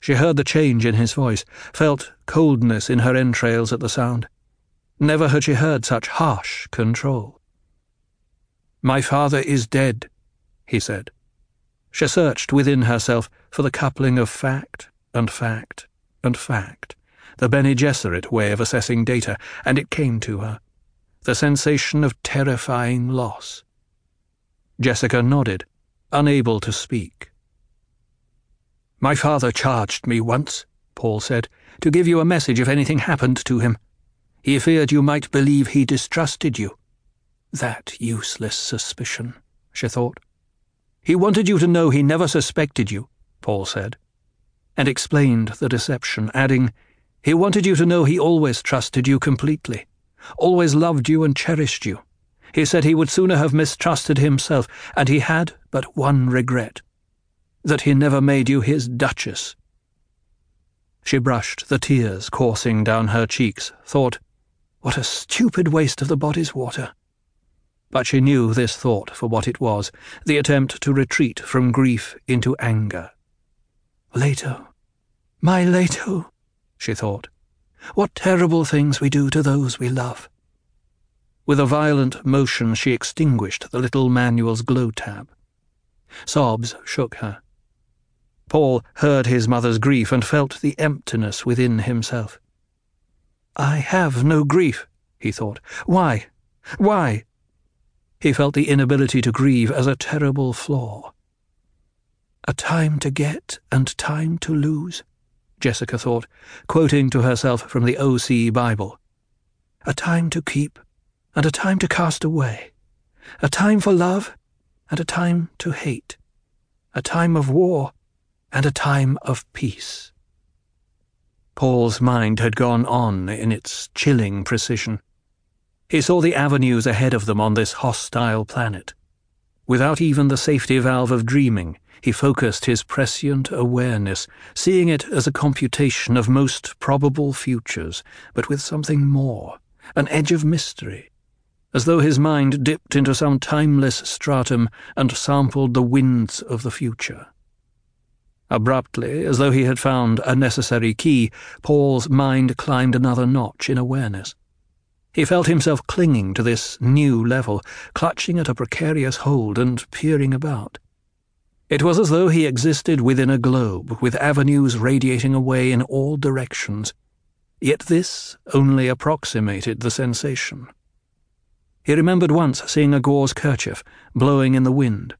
She heard the change in his voice, felt coldness in her entrails at the sound. Never had she heard such harsh control. My father is dead, he said. She searched within herself for the coupling of fact and fact and fact the Bene Gesserit way of assessing data, and it came to her. The sensation of terrifying loss. Jessica nodded, unable to speak. My father charged me once, Paul said, to give you a message if anything happened to him. He feared you might believe he distrusted you. That useless suspicion, she thought. He wanted you to know he never suspected you, Paul said, and explained the deception, adding, he wanted you to know he always trusted you completely, always loved you and cherished you. He said he would sooner have mistrusted himself, and he had but one regret that he never made you his Duchess. She brushed the tears coursing down her cheeks, thought, What a stupid waste of the body's water. But she knew this thought for what it was the attempt to retreat from grief into anger. Leto, my Leto, she thought. What terrible things we do to those we love. With a violent motion, she extinguished the little manual's glow tab. Sobs shook her. Paul heard his mother's grief and felt the emptiness within himself. I have no grief, he thought. Why? Why? He felt the inability to grieve as a terrible flaw. A time to get and time to lose. Jessica thought, quoting to herself from the O.C. Bible. A time to keep, and a time to cast away. A time for love, and a time to hate. A time of war, and a time of peace. Paul's mind had gone on in its chilling precision. He saw the avenues ahead of them on this hostile planet. Without even the safety valve of dreaming, he focused his prescient awareness, seeing it as a computation of most probable futures, but with something more, an edge of mystery, as though his mind dipped into some timeless stratum and sampled the winds of the future. Abruptly, as though he had found a necessary key, Paul's mind climbed another notch in awareness. He felt himself clinging to this new level, clutching at a precarious hold and peering about. It was as though he existed within a globe, with avenues radiating away in all directions. Yet this only approximated the sensation. He remembered once seeing a gauze kerchief blowing in the wind,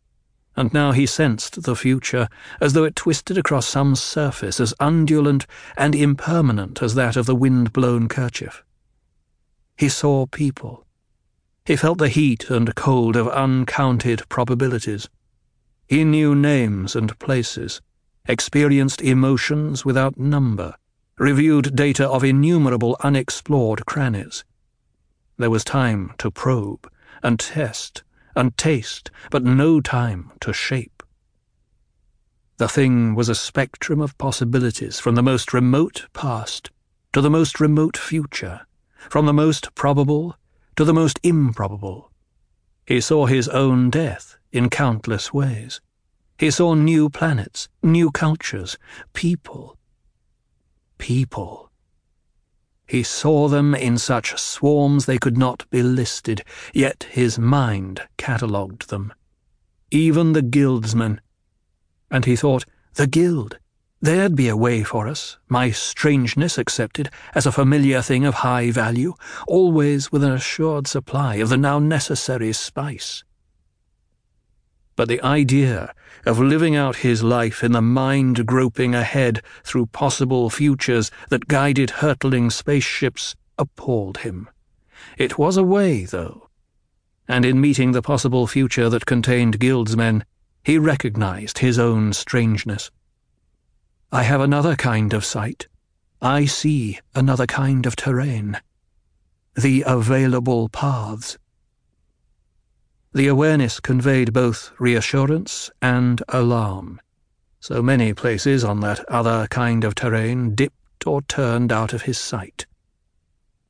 and now he sensed the future as though it twisted across some surface as undulant and impermanent as that of the wind-blown kerchief. He saw people. He felt the heat and cold of uncounted probabilities. He knew names and places, experienced emotions without number, reviewed data of innumerable unexplored crannies. There was time to probe and test and taste, but no time to shape. The thing was a spectrum of possibilities from the most remote past to the most remote future, from the most probable to the most improbable. He saw his own death in countless ways. He saw new planets, new cultures, people. People. He saw them in such swarms they could not be listed, yet his mind catalogued them. Even the guildsmen. And he thought, the guild. There'd be a way for us, my strangeness accepted, as a familiar thing of high value, always with an assured supply of the now necessary spice. But the idea of living out his life in the mind groping ahead through possible futures that guided hurtling spaceships appalled him. It was a way, though. And in meeting the possible future that contained guildsmen, he recognized his own strangeness. I have another kind of sight. I see another kind of terrain. The available paths. The awareness conveyed both reassurance and alarm. So many places on that other kind of terrain dipped or turned out of his sight.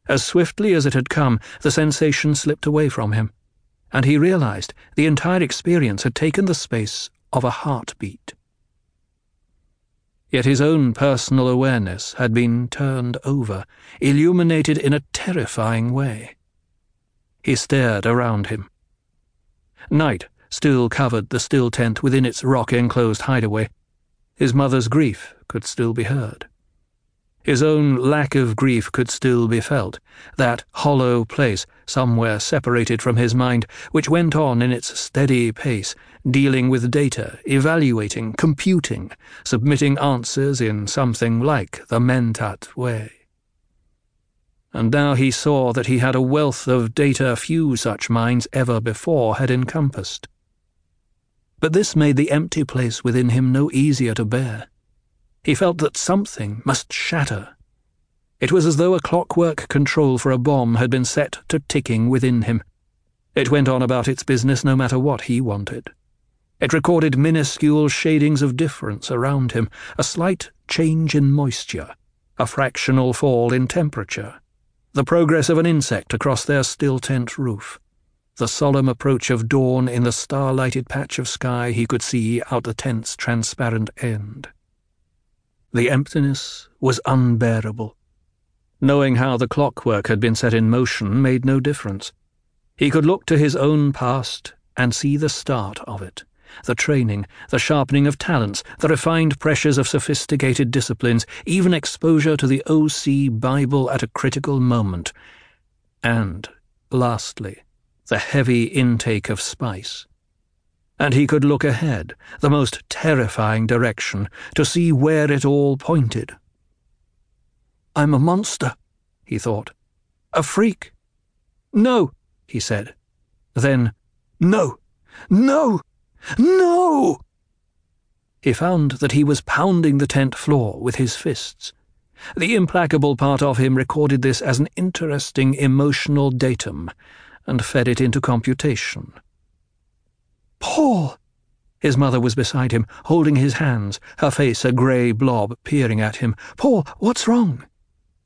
As swiftly as it had come, the sensation slipped away from him, and he realized the entire experience had taken the space of a heartbeat. Yet his own personal awareness had been turned over, illuminated in a terrifying way. He stared around him. Night still covered the still tent within its rock-enclosed hideaway. His mother's grief could still be heard. His own lack of grief could still be felt, that hollow place somewhere separated from his mind, which went on in its steady pace, dealing with data, evaluating, computing, submitting answers in something like the Mentat way and now he saw that he had a wealth of data few such minds ever before had encompassed. But this made the empty place within him no easier to bear. He felt that something must shatter. It was as though a clockwork control for a bomb had been set to ticking within him. It went on about its business no matter what he wanted. It recorded minuscule shadings of difference around him, a slight change in moisture, a fractional fall in temperature, the progress of an insect across their still tent roof, the solemn approach of dawn in the star-lighted patch of sky he could see out the tent's transparent end. The emptiness was unbearable. Knowing how the clockwork had been set in motion made no difference. He could look to his own past and see the start of it the training, the sharpening of talents, the refined pressures of sophisticated disciplines, even exposure to the OC Bible at a critical moment. And, lastly, the heavy intake of spice. And he could look ahead, the most terrifying direction, to see where it all pointed. I'm a monster, he thought. A freak. No, he said. Then, no, no, no! He found that he was pounding the tent floor with his fists. The implacable part of him recorded this as an interesting emotional datum and fed it into computation. Paul! His mother was beside him, holding his hands, her face a grey blob peering at him. Paul, what's wrong?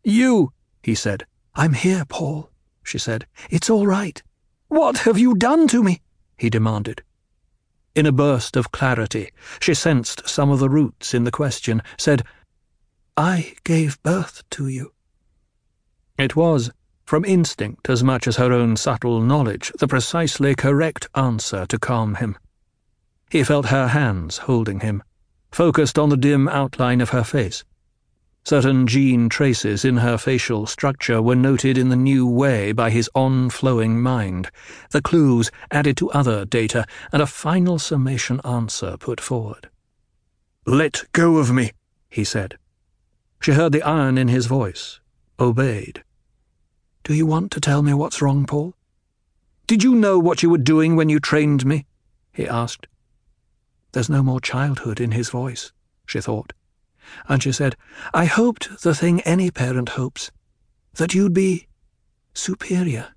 You, he said. I'm here, Paul, she said. It's all right. What have you done to me? he demanded. In a burst of clarity, she sensed some of the roots in the question, said, I gave birth to you. It was, from instinct as much as her own subtle knowledge, the precisely correct answer to calm him. He felt her hands holding him, focused on the dim outline of her face. Certain gene traces in her facial structure were noted in the new way by his on-flowing mind, the clues added to other data, and a final summation answer put forward. Let go of me, he said. She heard the iron in his voice, obeyed. Do you want to tell me what's wrong, Paul? Did you know what you were doing when you trained me? he asked. There's no more childhood in his voice, she thought and she said, I hoped the thing any parent hopes, that you'd be superior,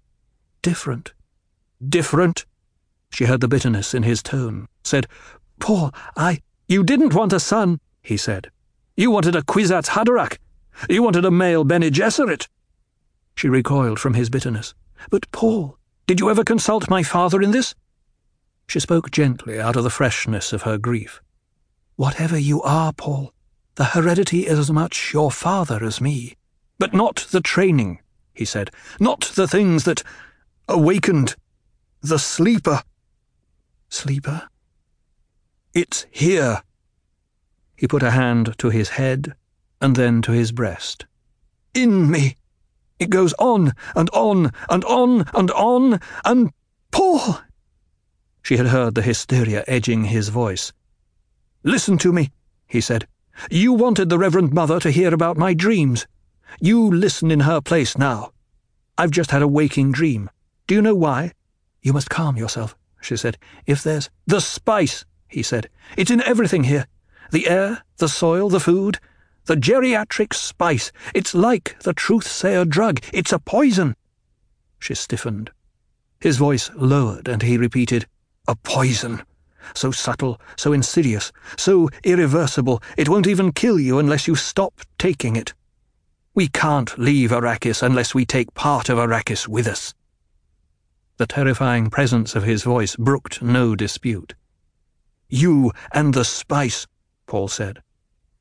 different. Different? She heard the bitterness in his tone, said, Paul, I. You didn't want a son, he said. You wanted a Kwisatz Haderach. You wanted a male Bene Gesserit. She recoiled from his bitterness. But, Paul, did you ever consult my father in this? She spoke gently out of the freshness of her grief. Whatever you are, Paul, the heredity is as much your father as me. But not the training, he said. Not the things that awakened the sleeper. Sleeper? It's here. He put a hand to his head and then to his breast. In me. It goes on and on and on and on and Paul! She had heard the hysteria edging his voice. Listen to me, he said. You wanted the Reverend Mother to hear about my dreams. You listen in her place now. I've just had a waking dream. Do you know why? You must calm yourself, she said. If there's. The spice, he said. It's in everything here. The air, the soil, the food. The geriatric spice. It's like the truth sayer drug. It's a poison. She stiffened. His voice lowered, and he repeated, A poison so subtle, so insidious, so irreversible, it won't even kill you unless you stop taking it. We can't leave Arrakis unless we take part of Arrakis with us. The terrifying presence of his voice brooked no dispute. You and the spice, Paul said.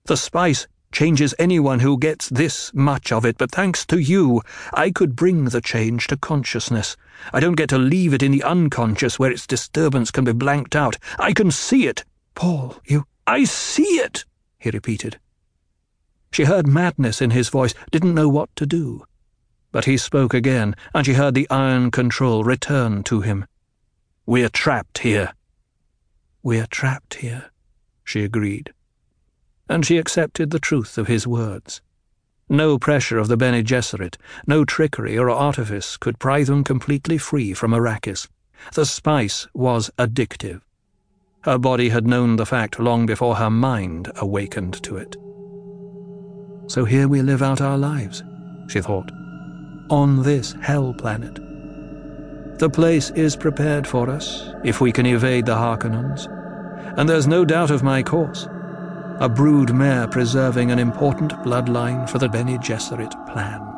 The spice changes anyone who gets this much of it, but thanks to you, I could bring the change to consciousness. I don't get to leave it in the unconscious where its disturbance can be blanked out. I can see it. Paul, you. I see it, he repeated. She heard madness in his voice, didn't know what to do. But he spoke again, and she heard the iron control return to him. We're trapped here. We're trapped here, she agreed and she accepted the truth of his words. No pressure of the Bene Gesserit, no trickery or artifice could pry them completely free from Arrakis. The spice was addictive. Her body had known the fact long before her mind awakened to it. So here we live out our lives, she thought, on this hell planet. The place is prepared for us if we can evade the Harkonnens, and there's no doubt of my course a brood mare preserving an important bloodline for the Bene Gesserit plan.